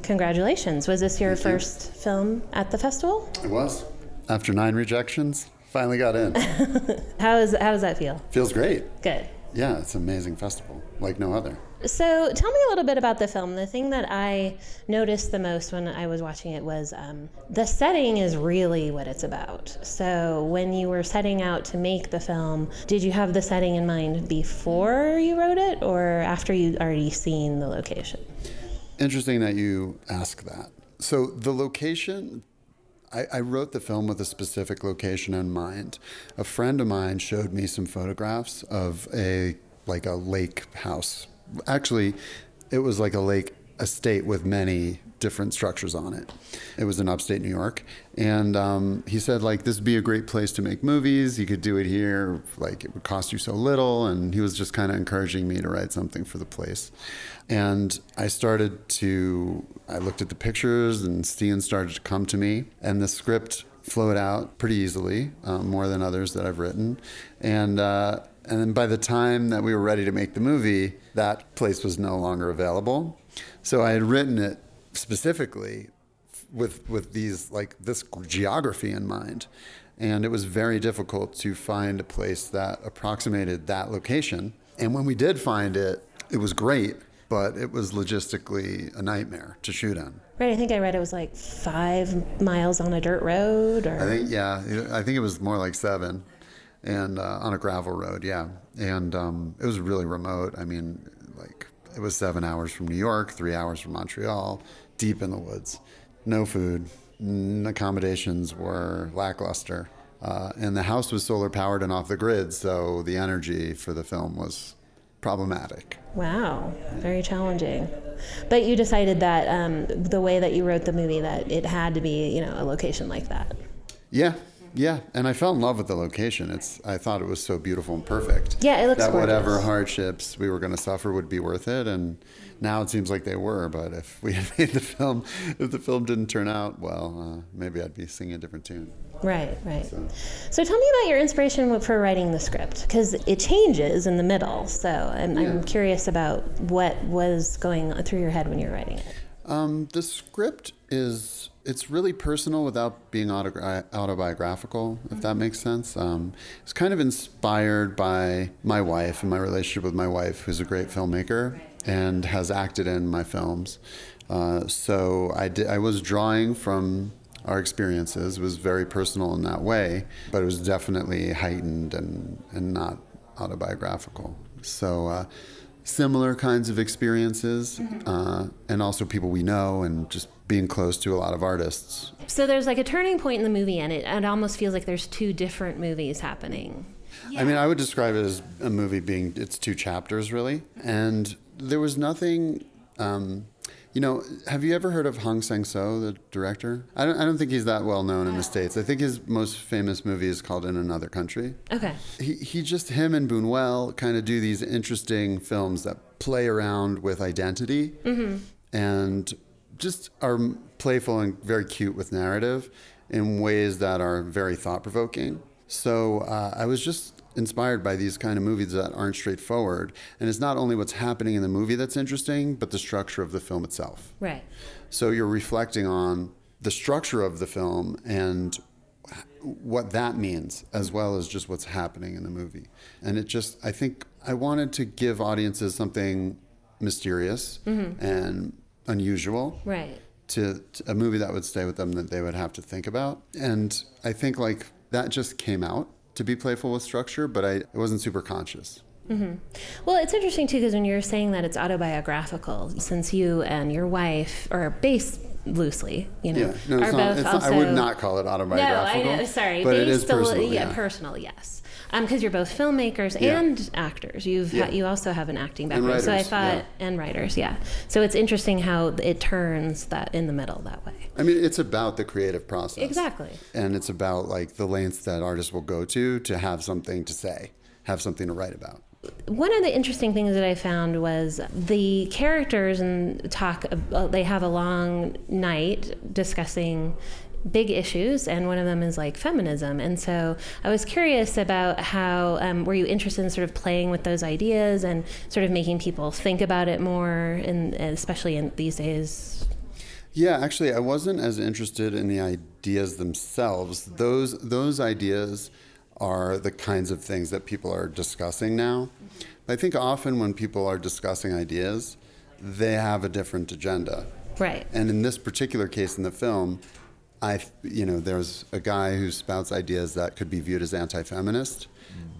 Congratulations. Was this your first film at the festival? It was. After nine rejections, finally got in. How, is, how does that feel? Feels great. Good. Yeah, it's an amazing festival, like no other. So, tell me a little bit about the film. The thing that I noticed the most when I was watching it was um, the setting is really what it's about. So, when you were setting out to make the film, did you have the setting in mind before you wrote it or after you'd already seen the location? Interesting that you ask that. So, the location, I, I wrote the film with a specific location in mind. A friend of mine showed me some photographs of a like a lake house. Actually, it was like a lake estate with many different structures on it. It was in upstate New York, and um, he said like this would be a great place to make movies. You could do it here, like it would cost you so little, and he was just kind of encouraging me to write something for the place. And I started to, I looked at the pictures, and scenes started to come to me, and the script flowed out pretty easily, um, more than others that I've written. And uh, And then by the time that we were ready to make the movie, that place was no longer available. So I had written it specifically with with these like this geography in mind. And it was very difficult to find a place that approximated that location. And when we did find it, it was great, but it was logistically a nightmare to shoot in. Right, I think I read it was like five miles on a dirt road, or I think yeah, I think it was more like seven, and uh, on a gravel road, yeah, and um, it was really remote. I mean, like it was seven hours from New York, three hours from Montreal, deep in the woods, no food, accommodations were lackluster, uh, and the house was solar powered and off the grid, so the energy for the film was problematic. wow, very challenging. But you decided that um, the way that you wrote the movie, that it had to be, you know, a location like that. Yeah, yeah, and I fell in love with the location. It's I thought it was so beautiful and perfect. Yeah, it looks that whatever hardships we were going to suffer would be worth it, and now it seems like they were. But if we had made the film, if the film didn't turn out well, uh, maybe I'd be singing a different tune. Right, right. So tell me about your inspiration for writing the script, because it changes in the middle. So I'm, I'm curious about what was going through your head when you were writing it. Um, the script is it's really personal without being autobiographical, if that makes sense. Um, it's kind of inspired by my wife and my relationship with my wife, who's a great filmmaker and has acted in my films. Uh, so I did, I was drawing from our experiences. It was very personal in that way, but it was definitely heightened and, and not autobiographical. So. Uh, similar kinds of experiences, uh, and also people we know, and just being close to a lot of artists. So there's like a turning point in the movie, and it, it almost feels like there's two different movies happening. I mean, I would describe it as a movie being it's two chapters really, and there was nothing. Um, you know, have you ever heard of Hong Sang Soo, the director? I don't, I don't think he's that well known in the states. I think his most famous movie is called In Another Country. Okay. He, he just him and Buñuel kind of do these interesting films that play around with identity and just are playful and very cute with narrative in ways that are very thought provoking. So uh, I was just inspired by these kind of movies that aren't straightforward, and it's not only what's happening in the movie that's interesting, but the structure of the film itself. Right. So you're reflecting on the structure of the film and what that means, as well as just what's happening in the movie. And it just, I think I wanted to give audiences something mysterious mm-hmm. and unusual Right. to, to a movie that would stay with them that they would have to think about. And I think like that just came out to be playful with structure, but I wasn't super conscious. Mm-hmm. Well, it's interesting too because when you're saying that it's autobiographical, since you and your wife are based loosely, you know, Yeah, no, are not, both also. not. I would not call it No, autobiographical. I. Uh, sorry, but it is personal. yeah, yeah. personal. Yes, um, because you're both filmmakers Yeah. and actors. You've Yeah. ha- you also have an acting background. so I thought, and writers, yeah. So it's interesting how it turns that in the middle that way. I mean, it's about the creative process. Exactly. And it's about like the lengths that artists will go to to have something to say, have something to write about. One of the interesting things that I found was the characters and talk. uh, They have a long night discussing big issues, and one of them is like feminism. And so I was curious about how um, were you interested in sort of playing with those ideas and sort of making people think about it more, and especially in these days. Yeah, actually, I wasn't as interested in the ideas themselves. Those those ideas are the kinds of things that people are discussing now. Mm-hmm. I think often when people are discussing ideas, they have a different agenda. Right. And in this particular case in the film, I, you know, there's a guy who spouts ideas that could be viewed as anti-feminist.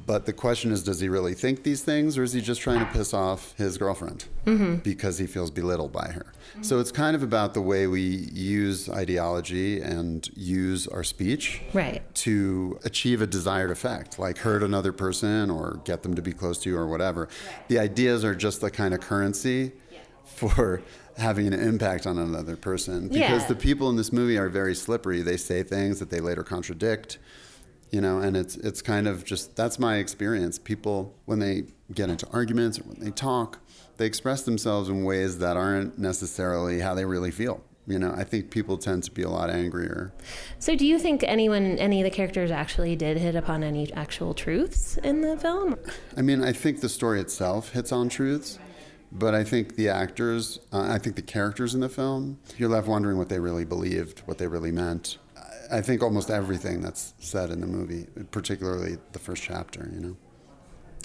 But the question is, does he really think these things, or is he just trying to piss off his girlfriend mm-hmm. because he feels belittled by her? So it's kind of about the way we use ideology and use our speech Right. to achieve a desired effect, like hurt another person or get them to be close to you or whatever. The ideas are just the kind of currency for having an impact on another person because Yeah. the people in this movie are very slippery. They say things that they later contradict. You know, and it's it's kind of just that's my experience. People when they get into arguments or when they talk, they express themselves in ways that aren't necessarily how they really feel. You know, I think people tend to be a lot angrier. So, do you think anyone, any of the characters actually did hit upon any actual truths in the film? I mean, I think the story itself hits on truths, but I think the actors, uh, I think the characters in the film, you're left wondering what they really believed, what they really meant. I think almost everything that's said in the movie, particularly the first chapter, you know.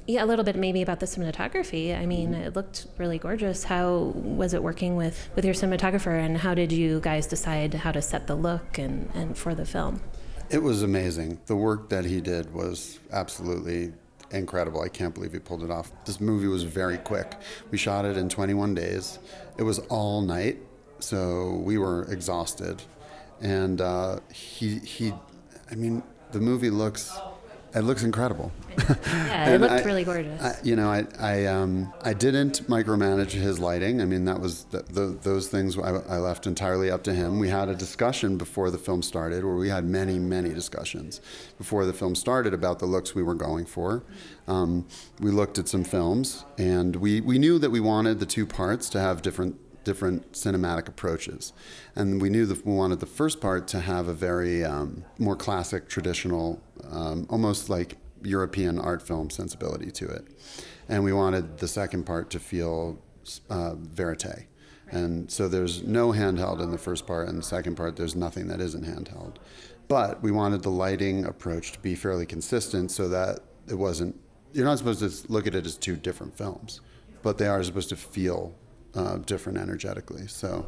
Yeah, a little bit maybe about the cinematography. I mean, it looked really gorgeous. How was it working with, with your cinematographer, and how did you guys decide how to set the look and, and for the film? It was amazing. The work that he did was absolutely incredible. I can't believe he pulled it off. This movie was very quick. We shot it in 21 days. It was all night, so we were exhausted. And uh, he, he, I mean, the movie looks, it looks incredible. Yeah, it looked I- really gorgeous. I, you know, I I, um, I didn't micromanage his lighting. I mean, that was the, the, those things I, I left entirely up to him. We had a discussion before the film started, where we had many many discussions before the film started about the looks we were going for. Um, we looked at some films, and we, we knew that we wanted the two parts to have different different cinematic approaches. And we knew that we wanted the first part to have a very um, more classic, traditional, um, almost like European art film sensibility to it. And we wanted the second part to feel uh, verite. And so there's no handheld in the first part, and the second part, there's nothing that isn't handheld. But we wanted the lighting approach to be fairly consistent so that it wasn't, you're not supposed to look at it as two different films, but they are supposed to feel uh, different energetically. So,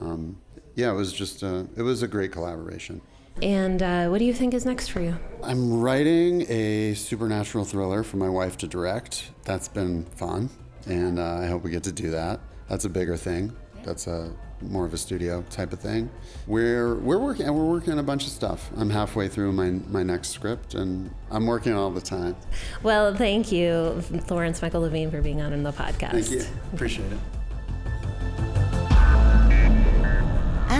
um, yeah, it was just a, it was a great collaboration. And uh, what do you think is next for you? I'm writing a supernatural thriller for my wife to direct. That's been fun, and uh, I hope we get to do that. That's a bigger thing. That's a more of a studio type of thing. We're we're working and we're working on a bunch of stuff. I'm halfway through my my next script, and I'm working all the time. Well, thank you, Lawrence Michael Levine, for being on in the podcast. Thank you. Appreciate it.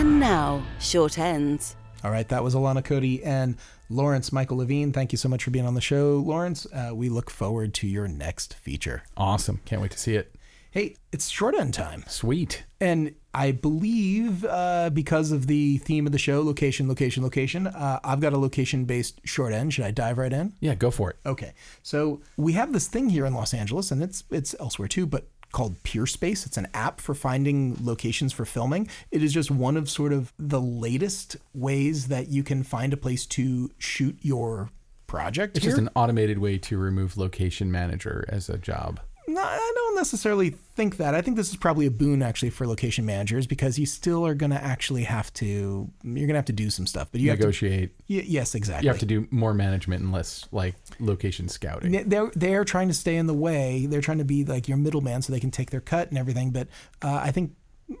And now, short ends. All right, that was Alana Cody and Lawrence Michael Levine. Thank you so much for being on the show, Lawrence. Uh, we look forward to your next feature. Awesome. Can't wait to see it. Hey, it's short end time. Sweet. And I believe uh, because of the theme of the show, location, location, location, uh, I've got a location based short end. Should I dive right in? Yeah, go for it. Okay. So we have this thing here in Los Angeles, and it's it's elsewhere too, but called PeerSpace. It's an app for finding locations for filming. It is just one of sort of the latest ways that you can find a place to shoot your project. It's here. just an automated way to remove location manager as a job. No, I don't necessarily think that. I think this is probably a boon actually for location managers because you still are going to actually have to you're going to have to do some stuff, but you Negotiate. have to y- yes, exactly. You have to do more management and less like location scouting. They're they're trying to stay in the way. They're trying to be like your middleman so they can take their cut and everything. But uh, I think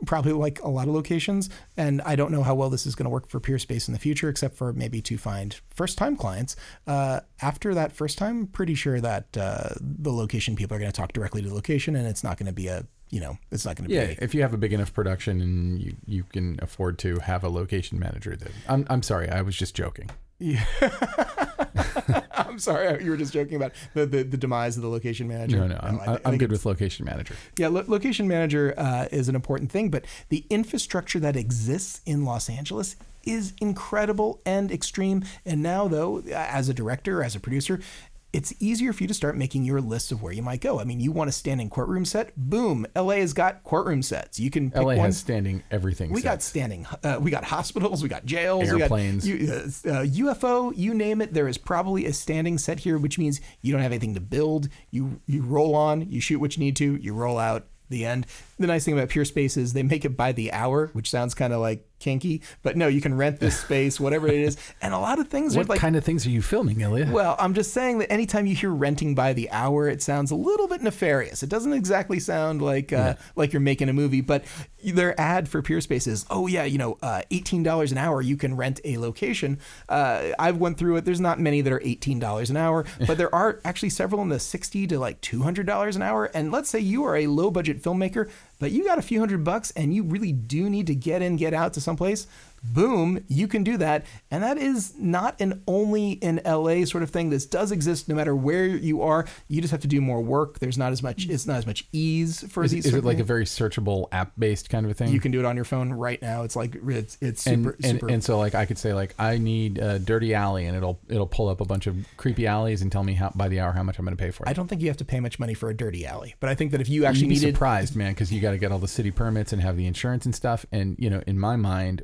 probably like a lot of locations, and I don't know how well this is going to work for PeerSpace in the future, except for maybe to find first time clients. Uh, after that first time, pretty sure that uh, the location people are going to talk directly to the location, and it's not going to be a you know it's not going to Yeah, be. Yeah, if you have a big enough production and you, you can afford to have a location manager, then I'm, I'm sorry, I was just joking. I'm sorry, you were just joking about the, the, the demise of the location manager. No, no, I'm, I- I I'm good with location manager. Yeah, lo- location manager uh, is an important thing, but the infrastructure that exists in Los Angeles is incredible and extreme. And now, though, as a director, as a producer, it's easier for you to start making your lists of where you might go. I mean, you want a standing courtroom set? Boom, LA has got courtroom sets. You can pick LA one. has standing everything. We set. got standing. Uh, we got hospitals. We got jails. Airplanes. We got, uh, uh, UFO. You name it. There is probably a standing set here, which means you don't have anything to build. You you roll on. You shoot what you need to. You roll out. The end. The nice thing about PeerSpace is they make it by the hour, which sounds kind of like kinky, but no, you can rent this space, whatever it is, and a lot of things What are like. kind of things are you filming, Ilya? Well, I'm just saying that anytime you hear renting by the hour, it sounds a little bit nefarious. It doesn't exactly sound like uh, like you're making a movie, but their ad for PeerSpace is, oh yeah, you know, uh, eighteen dollars an hour, you can rent a location. Uh, I've went through it. There's not many that are eighteen dollars an hour, but there are actually several in the sixty to like two hundred dollars an hour. And let's say you are a low budget filmmaker. But you got a few hundred bucks and you really do need to get in, get out to someplace, boom, you can do that. And that is not an only in LA sort of thing. This does exist no matter where you are. You just have to do more work. There's not as much, mm. it's not as much ease for Is, these. is it like a very searchable app based kind of a thing? you can do it on your phone right now. It's like, it's, it's super, and, super. and so like I could say like I need a dirty alley and it'll it'll pull up a bunch of creepy alleys and tell me how by the hour how much I'm going to pay for it. I don't think you have to pay much money for a dirty alley, but I think that if you actually You'd be needed, surprised, man, because you got to get all the city permits and have the insurance and stuff. And you know, in my mind,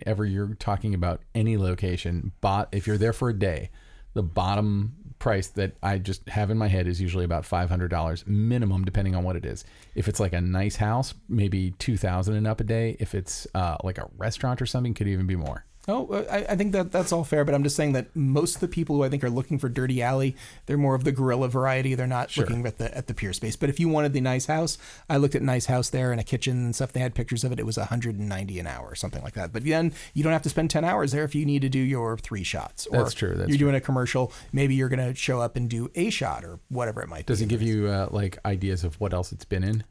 whenever you're talking about any location, bot if you're there for a day, the bottom price that I just have in my head is usually about five hundred dollars minimum, depending on what it is. If it's like a nice house, maybe two thousand and up a day. If it's uh, like a restaurant or something, could even be more. Oh, I, I think that that's all fair, but I'm just saying that most of the people who I think are looking for dirty alley, they're more of the guerrilla variety. They're not looking at the at the PeerSpace. But if you wanted the nice house, I looked at nice house there and a kitchen and stuff. They had pictures of it. It was 190 an hour or something like that. But then you don't have to spend 10 hours there if you need to do your three shots. Or That's true, that's you're doing a commercial. Maybe you're going to show up and do a shot or whatever it might Does be. it give you uh, like ideas of what else it's been in?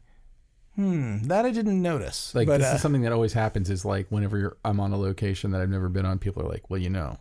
Hmm, that I didn't notice. Like but, this uh, is something that always happens. Is like whenever you're, I'm on a location that I've never been on, people are like, "Well, you know,"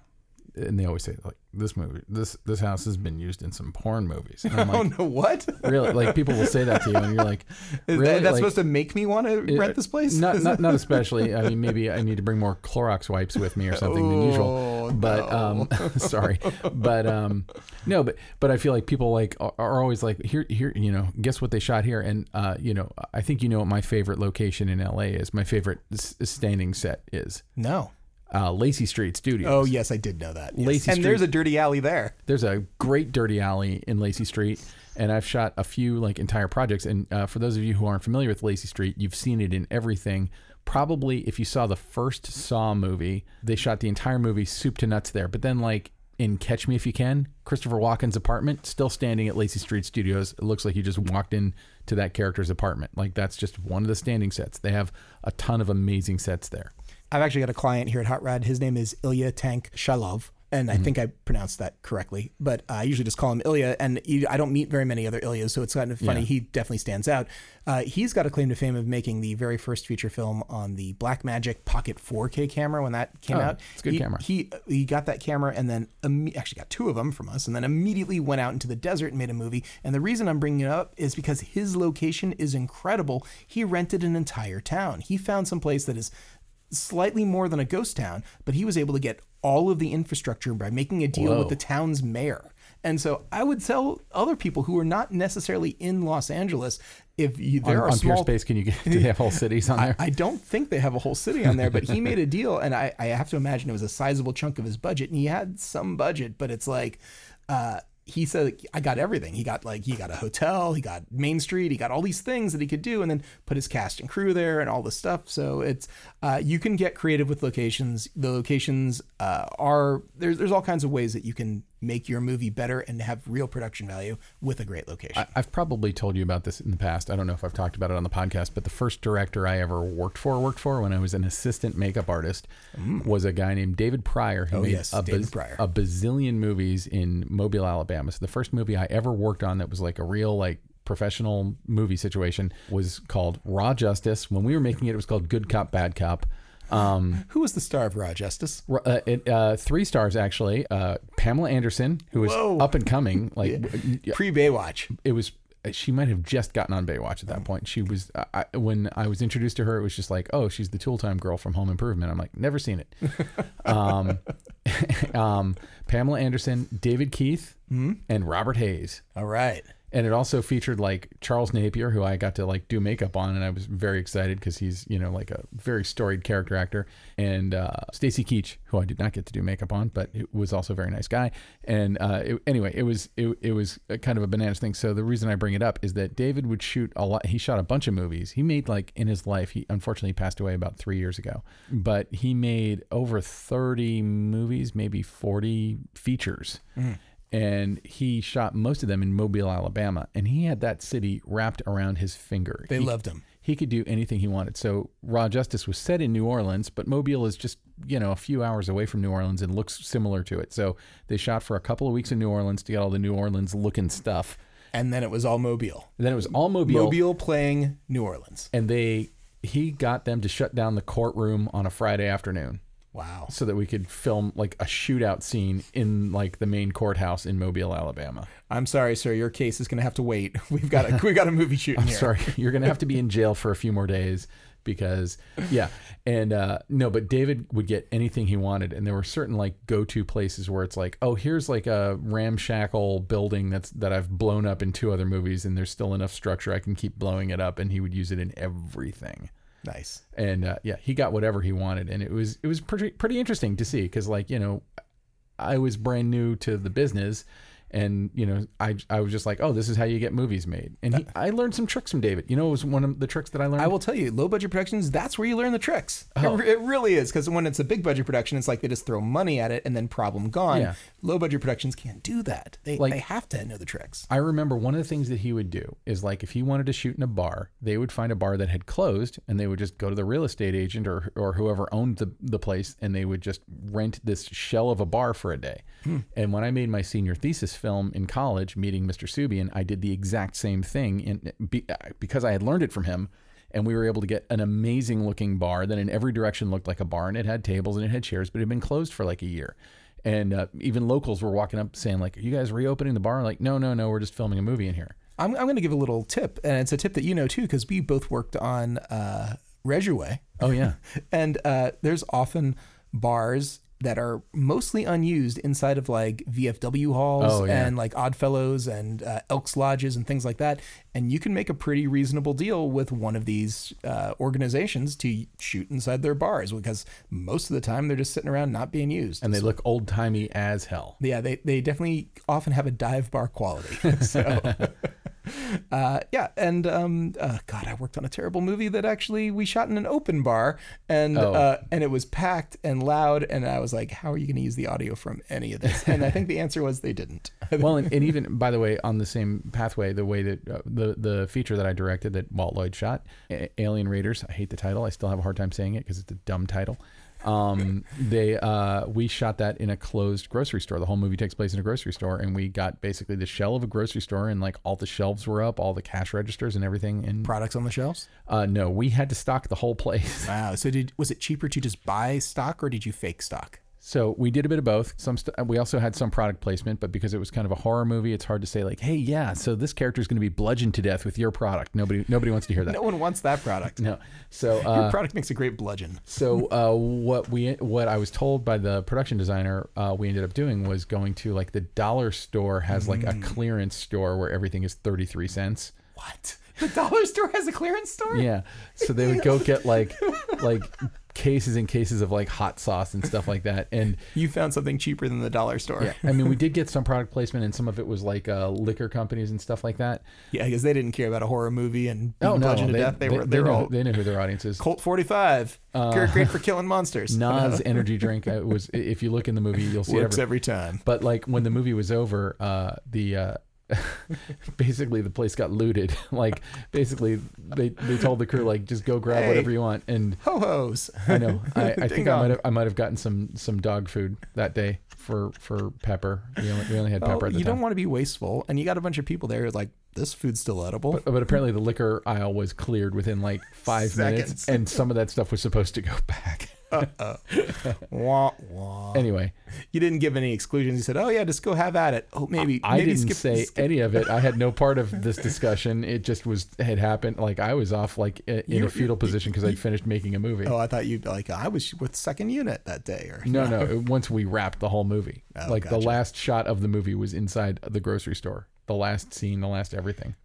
and they always say like, "This movie, this this house has been used in some porn movies." And I'm oh no, what? really? Like people will say that to you, and you're like, "Really?" that, that's Like, supposed to make me want to rent this place? Not, not not especially. I mean, maybe I need to bring more Clorox wipes with me or something than usual. Oh, But um, sorry, but um, no, but but I feel like people like are, are always like here here you know guess what they shot here, and uh, you know I think you know what my favorite location in LA is. My favorite s- standing set is no. Uh, Lacy Street Studios. Oh yes, I did know that. Yes. Lacy and Street- there's a dirty alley there. There's a great dirty alley in Lacy Street, and I've shot a few like entire projects. And uh, for those of you who aren't familiar with Lacy Street, you've seen it in everything. Probably if you saw the first Saw movie, they shot the entire movie soup to nuts there. But then like in Catch Me If You Can, Christopher Walken's apartment still standing at Lacy Street Studios. It looks like you just walked in to that character's apartment. Like that's just one of the standing sets. They have a ton of amazing sets there. I've actually got a client here at Hot Rod. His name is Ilya Tank Shalov. And I think I pronounced that correctly, but I usually just call him Ilya. And I don't meet very many other Ilyas, so it's kind of funny. Yeah. He definitely stands out. Uh, he's got a claim to fame of making the very first feature film on the Blackmagic Pocket 4K camera when that came Oh, out. it's a good he, camera. He he got that camera and then actually got two of them from us, and then immediately went out into the desert and made a movie. And the reason I'm bringing it up is because his location is incredible. He rented an entire town. He found some place that is slightly more than a ghost town, but he was able to get all of the infrastructure by making a deal Whoa. with the town's mayor. And so I would tell other people who are not necessarily in Los Angeles if you, there on, are on small PeerSpace, can you get? Do they have whole cities on I, there? I don't think they have a whole city on there, but he made a deal, and I, I have to imagine it was a sizable chunk of his budget, and he had some budget, but it's like, uh, he said, I got everything. He got like, he got a hotel, he got Main Street, he got all these things that he could do, and then put his cast and crew there and all this stuff. So it's, uh, you can get creative with locations. The locations uh, are, there's, there's all kinds of ways that you can make your movie better and have real production value with a great location. I- I've probably told you about this in the past. I don't know if I've talked about it on the podcast, but the first director I ever worked for, worked for when I was an assistant makeup artist, was a guy named David Prior who Mm. Oh, made yes, a, David Prior. a bazillion movies in Mobile, Alabama. So the first movie I ever worked on that was like a real like professional movie situation was called Raw Justice. When we were making it, it was called Good Cop, Bad Cop. Um, Who was the star of Raw Justice? uh, it, uh, three stars actually. Uh, Pamela Anderson, who was Whoa. up and coming, like Pre Baywatch. it was she might have just gotten on Baywatch at that point. She was I, I- when I was introduced to her, it was just like, oh, she's the Tool Time girl from Home Improvement. I'm like, never seen it. um, um, Pamela Anderson, David Keith, and Robert Hays. All right. And it also featured like Charles Napier, who I got to like do makeup on, and I was very excited because he's you know like a very storied character actor, and uh, Stacy Keach, who I did not get to do makeup on, but it was also a very nice guy. And uh, it, anyway, it was it, it was kind of a bananas thing. So the reason I bring it up is that David would shoot a lot. He shot a bunch of movies. He made like in his life. He unfortunately passed away about three years ago, but he made over thirty movies, maybe forty features and he shot most of them in Mobile, Alabama, and he had that city wrapped around his finger. They He- loved him. He could do anything he wanted. So Raw Justice was set in New Orleans, but Mobile is just you know a few hours away from New Orleans and looks similar to it. So they shot for a couple of weeks in New Orleans to get all the New Orleans looking stuff. And then it was all Mobile. And then it was all Mobile, Mobile playing New Orleans. and they he got them to shut down the courtroom on a Friday afternoon Wow. so that we could film like a shootout scene in like the main courthouse in Mobile, Alabama. I'm sorry, sir. Your case is going to have to wait. We've got a we got a movie shooting I'm here. sorry, you're gonna have to be in jail for a few more days because yeah, and uh, no, but David would get anything he wanted, and there were certain like go-to places where it's like, oh, here's like a ramshackle building that's that I've blown up in two other movies, and there's still enough structure I can keep blowing it up, and he would use it in everything. Nice. and uh, yeah, he got whatever he wanted, and it was it was pretty pretty interesting to see because like you know, I was brand new to the business, and you know I I was just like, oh, this is how you get movies made, and he, I learned some tricks from David. You know, it was one of the tricks that I learned. I will tell you, low budget productions, that's where you learn the tricks. Oh. It, it really is. Because when it's a big budget production, it's like they just throw money at it and then problem gone. Yeah. Low budget productions can't do that. They, Like- they have to know the tricks. I remember one of the things that he would do is like if he wanted to shoot in a bar, they would find a bar that had closed and they would just go to the real estate agent or or whoever owned the, the place and they would just rent this shell of a bar for a day. Hmm. And when I made my senior thesis film in college, meeting Mr. Subian, I did the exact same thing in, be, uh, because I had learned it from him. And we were able to get an amazing looking bar that in every direction looked like a bar and it had tables and it had chairs, but it had been closed for like a year. And uh, even locals were walking up saying like, "Are you guys reopening the bar?" I'm like, no, no, no, we're just filming a movie in here. I'm, I'm going to give a little tip, and it's a tip that you know too, because we both worked on uh. Oh yeah. and uh, there's often bars that are mostly unused inside of like VFW halls Oh, yeah. and like Oddfellows and uh, Elks Lodges and things like that. And you can make a pretty reasonable deal with one of these uh, organizations to shoot inside their bars because most of the time they're just sitting around not being used. and they So- look old timey as hell. yeah, they, they definitely often have a dive bar quality. so, uh, yeah, and um, uh, God, I worked on a terrible movie that actually we shot in an open bar, and Oh. uh, and it was packed and loud, and I was like, how are you going to use the audio from any of this? And I think the answer was they didn't. well, and, and even by the way, on the same pathway, the way that uh, the the feature that I directed that Walt Lloyd shot, A- Alien Raiders. I hate the title. I still have a hard time saying it because it's a dumb title. Um, they uh, we shot that in a closed grocery store. The whole movie takes place in a grocery store, and we got basically the shell of a grocery store, and like all the shelves were up, all the cash registers and everything. And Products on the shelves. uh, no, we had to stock the whole place. Wow. So did was it cheaper to just buy stock or did you fake stock? So we did a bit of both. Some st- we also had some product placement, but because it was kind of a horror movie, it's hard to say like, "Hey, yeah, so this character is going to be bludgeoned to death with your product." Nobody nobody wants to hear that. No one wants that product. No. So Your uh, product makes a great bludgeon. so uh, what we what I was told by the production designer uh, we ended up doing was going to like the dollar store has like a clearance store where everything is 33 cents. What? The dollar store has a clearance store? Yeah. So they would go get like like cases and cases of like hot sauce and stuff like that and You found something cheaper than the dollar store. yeah, I mean, we did get some product placement, and some of it was like uh, liquor companies and stuff like that. Yeah, because they didn't care about a horror movie and being Oh no, they, to death. They, they, were they they were know, all they know who their audience is. Colt 45. Great, great for killing monsters. NOS energy drink uh, was. If you look in the movie, you'll see it works every, every time. But like when the movie was over, uh, the uh, basically the place got looted. like basically they they told the crew like just go grab Hey. whatever you want. And Ho hos. I know I, I think I might have I might have gotten some some dog food that day for for Pepper. We only, we only had Pepper oh, Well, the you time. don't want to be wasteful, and you got a bunch of people there who's like, this food's still edible. But, but apparently the liquor aisle was cleared within like five minutes, and some of that stuff was supposed to go back. wah, wah. anyway, You didn't give any exclusions. You said, oh, yeah, just go have at it. Oh, maybe. I maybe didn't skip, say skip- any of it. I had no part of this discussion. It just was had happened. Like I was off like in You- a fetal position because I'd finished making a movie. Oh, I thought you'd like I was with second unit that day, or No, no. it- Once we wrapped the whole movie, Oh, like the last shot of the movie was inside the grocery store. The last scene, the last everything.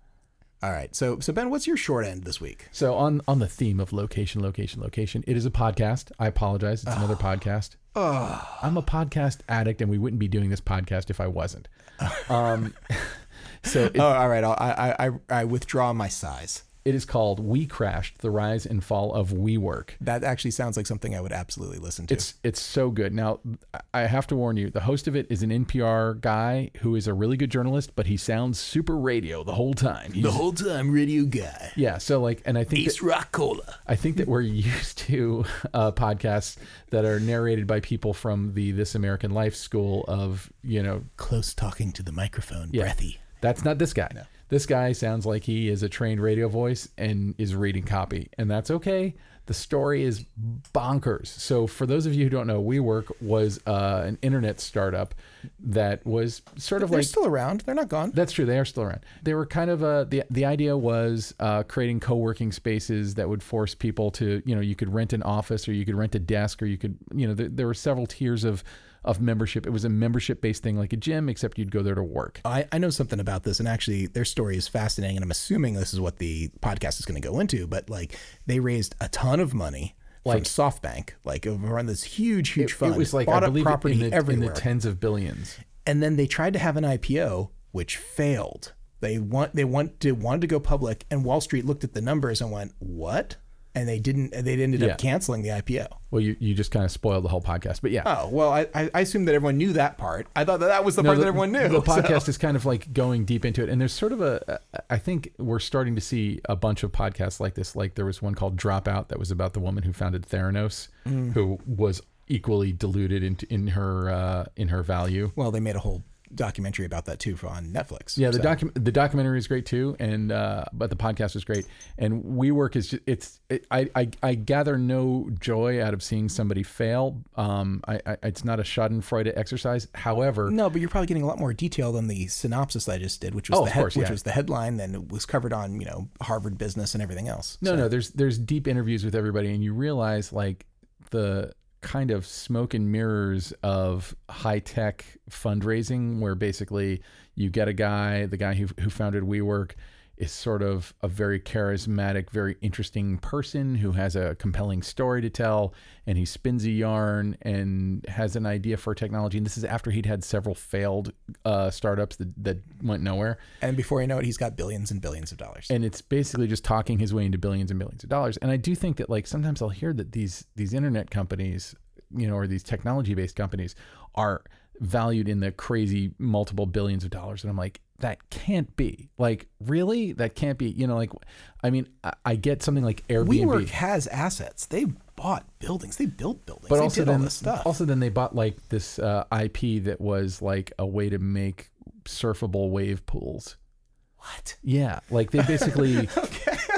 All right. So, so Ben, what's your short end this week? So on on the theme of location, location, location, it is a podcast. I apologize. It's another podcast. Oh. I'm a podcast addict, and we wouldn't be doing this podcast if I wasn't. Um, so it, oh, all right. I, I, I, I withdraw my size. It is called "We Crashed: The Rise and Fall of WeWork." That actually sounds like something I would absolutely listen to. It's it's so good. Now I have to warn you, the host of it is an NPR guy who is a really good journalist, but he sounds super radio the whole time. He's- whole time radio guy. yeah. So like, and I think that, Rock Cola. I think that we're used to uh, podcasts that are narrated by people from the This American Life school of you know Close talking to the microphone. Yeah. Breathy. That's not this guy. This guy sounds like he is a trained radio voice and is reading copy, and that's okay. The story is bonkers. So, for those of you who don't know, WeWork was uh, an internet startup that was sort of They're like still around. They're not gone. that's true. They are still around. They were kind of uh, the the idea was uh, creating co-working spaces that would force people to you know you could rent an office or you could rent a desk or you could you know there, there were several tiers of of membership. It was a membership based thing like a gym, except you'd go there to work. I, I know something about this, and actually, their story is fascinating. And I'm assuming this is what the podcast is going to go into. But like, they raised a ton of money Like- from SoftBank, like over on this huge, huge It, fund. it was like bought I believe property in the, in the tens of billions. and then they tried to have an IPO, which failed. They want they want to wanted to go public, and Wall Street looked at the numbers and went, "What?" And they didn't. They ended Yeah. up canceling the IPO. Well, you, you just kind of spoiled the whole podcast, but yeah. Oh well, I, I assumed that everyone knew that part. I thought that that was the No, part that everyone knew. The so- podcast is kind of like going deep into it, and there's sort of a. I think we're starting to see a bunch of podcasts like this. Like there was one called Dropout that was about the woman who founded Theranos, Mm. who was equally diluted in in her uh, in her value. Well, they made a whole documentary about that too for on Netflix. Yeah, the So- docu- the documentary is great too, and uh, but the podcast is great. And WeWork is just, it's it, I, I I gather no joy out of seeing somebody fail. Um, I, I it's not a Schadenfreude exercise. However, No, but you're probably getting a lot more detail than the synopsis I just did, which was Oh, the head, course, which was the headline, then it was covered on you know Harvard Business and everything else. No, So- no. There's there's deep interviews with everybody, and you realize like the kind of smoke and mirrors of high tech fundraising, where basically you get a guy, the guy who who founded WeWork, is sort of a very charismatic, very interesting person who has a compelling story to tell, and he spins a yarn and has an idea for technology. And this is after he'd had several failed uh, startups that that went nowhere. And before you know it, he's got billions and billions of dollars. and it's basically just talking his way into billions and billions of dollars. And I do think that like sometimes I'll hear that these these internet companies, you know, or these technology based companies are valued in the crazy multiple billions of dollars, and I'm like, that can't be. Like, really, that can't be. You know, like, I mean, I, I get something like Airbnb. WeWork has assets. They bought buildings. They built buildings. but they also did then, all this stuff. also then they bought like this uh, IP that was like a way to make surfable wave pools. what? Yeah, like they basically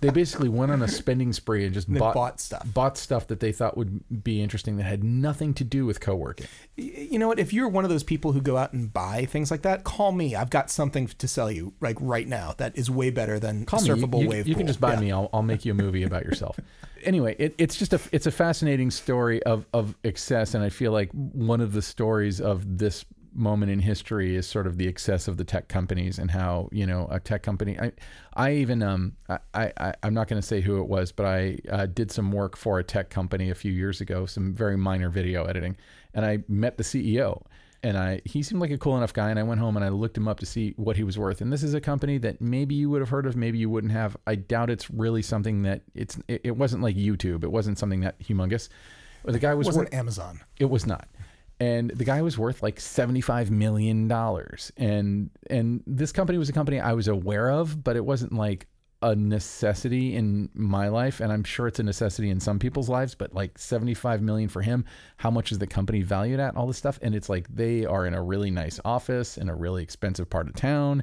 they basically went on a spending spree and just bought, bought stuff. bought stuff that they thought would be interesting that had nothing to do with co-working. You know what? If you're one of those people who go out and buy things like that, call me. I've got something to sell you like right now that is way better than Call me. You- surfable you, wave. you can just buy Yeah. me. I'll, I'll make you a movie about yourself. anyway, it, it's just a it's a fascinating story of of excess, and I feel like one of the stories of this moment in history is sort of the excess of the tech companies and how you know a tech company. I I even um I, I I'm not going to say who it was, but I uh, did some work for a tech company a few years ago, some very minor video editing, and I met the CEO and I he seemed like a cool enough guy and I went home and I looked him up to see what he was worth and this is a company that maybe you would have heard of maybe you wouldn't have I doubt it's really something that it's it, it wasn't like YouTube it wasn't something that humongous the guy It was wasn't worth, Amazon. it was not and the guy was worth like 75 million dollars. And and this company was a company I was aware of but it wasn't like a necessity in my life. And I'm sure it's a necessity in some people's lives but like 75 million for him how much is the company valued at? All this stuff. And it's like they are in a really nice office in a really expensive part of town.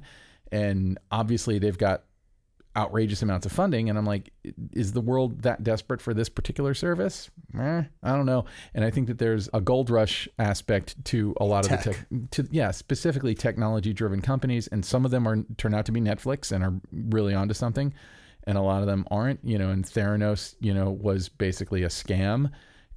And obviously they've got outrageous amounts of funding and I'm like is the world that desperate for this particular service? Eh, I don't know. And I think that there's a gold rush aspect to a lot of the tech. to yeah specifically technology driven companies and some of them are turn out to be Netflix and are really onto something and a lot of them aren't you know and Theranos you know was basically a scam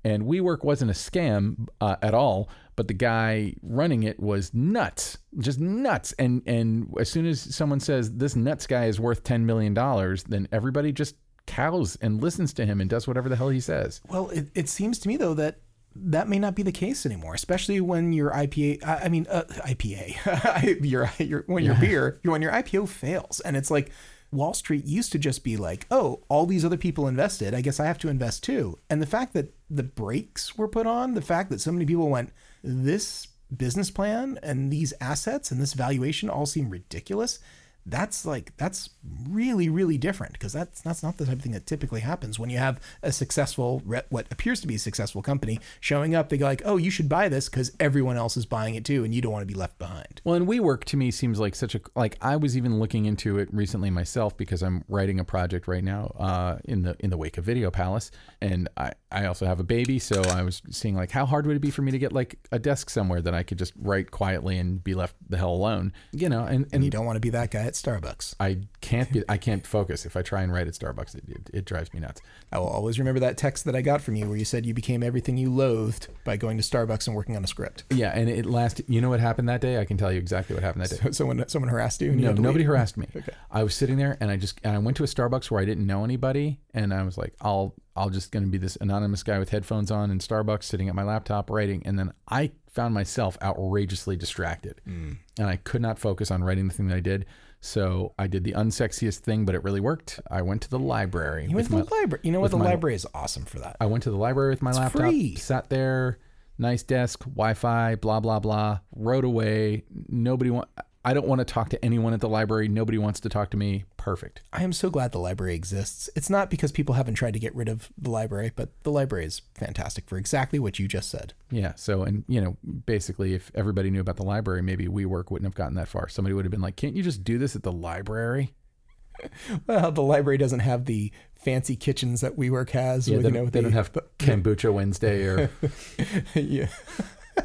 and WeWork wasn't a scam uh, at all, but the guy running it was nuts, just nuts. And and as soon as someone says this nuts guy is worth ten million dollars, then everybody just cows and listens to him and does whatever the hell he says. Well, it, it seems to me though that that may not be the case anymore, especially when your IPA, I, I mean, uh, IPA, your, your, when your beer, when your IPO fails. And it's like Wall Street used to just be like, oh, all these other people invested. I guess I have to invest too. And the fact that the brakes were put on, the fact that so many people went, this business plan and these assets and this valuation all seem ridiculous. That's like that's really really different because that's that's not the type of thing that typically happens when you have a successful what appears to be a successful company showing up they go like oh you should buy this because everyone else is buying it too and you don't want to be left behind. Well, and WeWork to me seems like such a like I was even looking into it recently myself because I'm writing a project right now uh, in the in the wake of Video Palace, and I I also have a baby, so I was seeing like how hard would it be for me to get like a desk somewhere that I could just write quietly and be left the hell alone, you know, and and and you don't want to be that guy at starbucks I can't be I can't focus if I try and write at Starbucks, it, it, it drives me nuts. i will always remember that text that i got from you where you said you became everything you loathed by going to starbucks and working on a script Yeah, and it lasted. You know what happened that day? I can tell you exactly what happened that day. so someone someone harassed you and you No, nobody leave? harassed me. Okay. I was sitting there and I just and I went to a Starbucks where I didn't know anybody and I was like, I'll I'll just gonna be this anonymous guy with headphones on in Starbucks sitting at my laptop writing and then I found myself outrageously distracted. Mm. And I could not focus on writing the thing that I did. So I did the unsexiest thing, but it really worked. I went to the library. you went to the my- library you know what the my- library is awesome for that I went to the library with my It's laptop, free. sat there, nice desk, Wi-Fi, blah blah blah. Wrote away. Nobody want. I don't want to talk to anyone at the library. Nobody wants to talk to me. Perfect. I am so glad the library exists. It's not because people haven't tried to get rid of the library, but the library is fantastic for exactly what you just said. Yeah. So, and you know, basically, if everybody knew about the library, maybe WeWork wouldn't have gotten that far. Somebody would have been like, "Can't you just do this at the library?" Well, the library doesn't have the fancy kitchens that WeWork has. Yeah, with, they, you know, they the- don't have kombucha Wednesday, or yeah.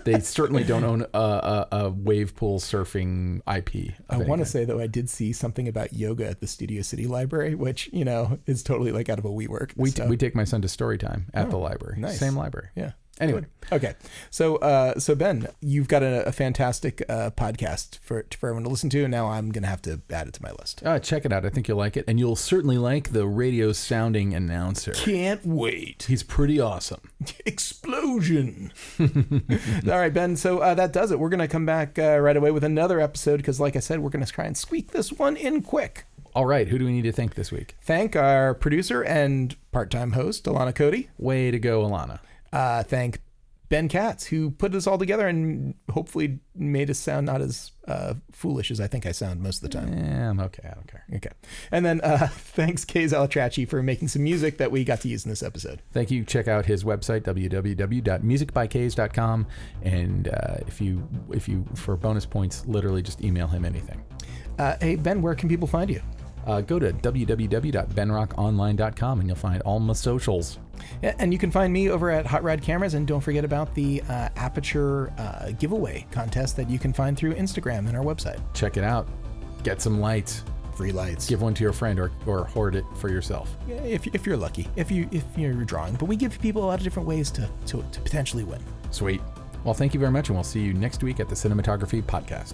They certainly don't own a, a, a wave pool surfing IP. I want to say though, I did see something about yoga at the Studio City Library, which you know is totally like out of a WeWork. we, so- we take my son to story time at oh, the library. nice. Same library. yeah. Anyway. Okay. So, uh, so Ben, you've got a, a fantastic uh, podcast for for everyone to listen to, and now I'm gonna have to add it to my list. Uh, check it out. I think you'll like it. And you'll certainly like the radio sounding announcer. Can't wait. He's pretty awesome. Explosion. All right, Ben. So uh, that does it. We're gonna come back uh, right away with another episode because, like I said, we're gonna try and squeak this one in quick. All right. Who do we need to thank this week? Thank our producer and part-time host, Alana Cody. Way to go, Alana. Uh, thank Ben Katz, who put this all together and hopefully made us sound not as uh, foolish as I think I sound most of the time. Yeah, I'm okay. I don't care. Okay. And then uh, thanks, Kay Zalatrachi, for making some music that we got to use in this episode. Thank you. Check out his website www.musicbykays.com, and uh, if you if you for bonus points, literally just email him anything. Uh, hey, Ben, where can people find you? Uh, go to www.benrockonline.com and you'll find all my socials. And you can find me over at Hot Rod Cameras, and don't forget about the uh, Aputure uh, giveaway contest that you can find through Instagram and our website. Check it out. Get some lights. Free lights. Give one to your friend or, or hoard it for yourself. Yeah, if, if you're lucky, if you if you're drawing, but we give people a lot of different ways to to, to potentially win. Sweet. Well, thank you very much, and we'll see you next week at the Cinematography Podcast.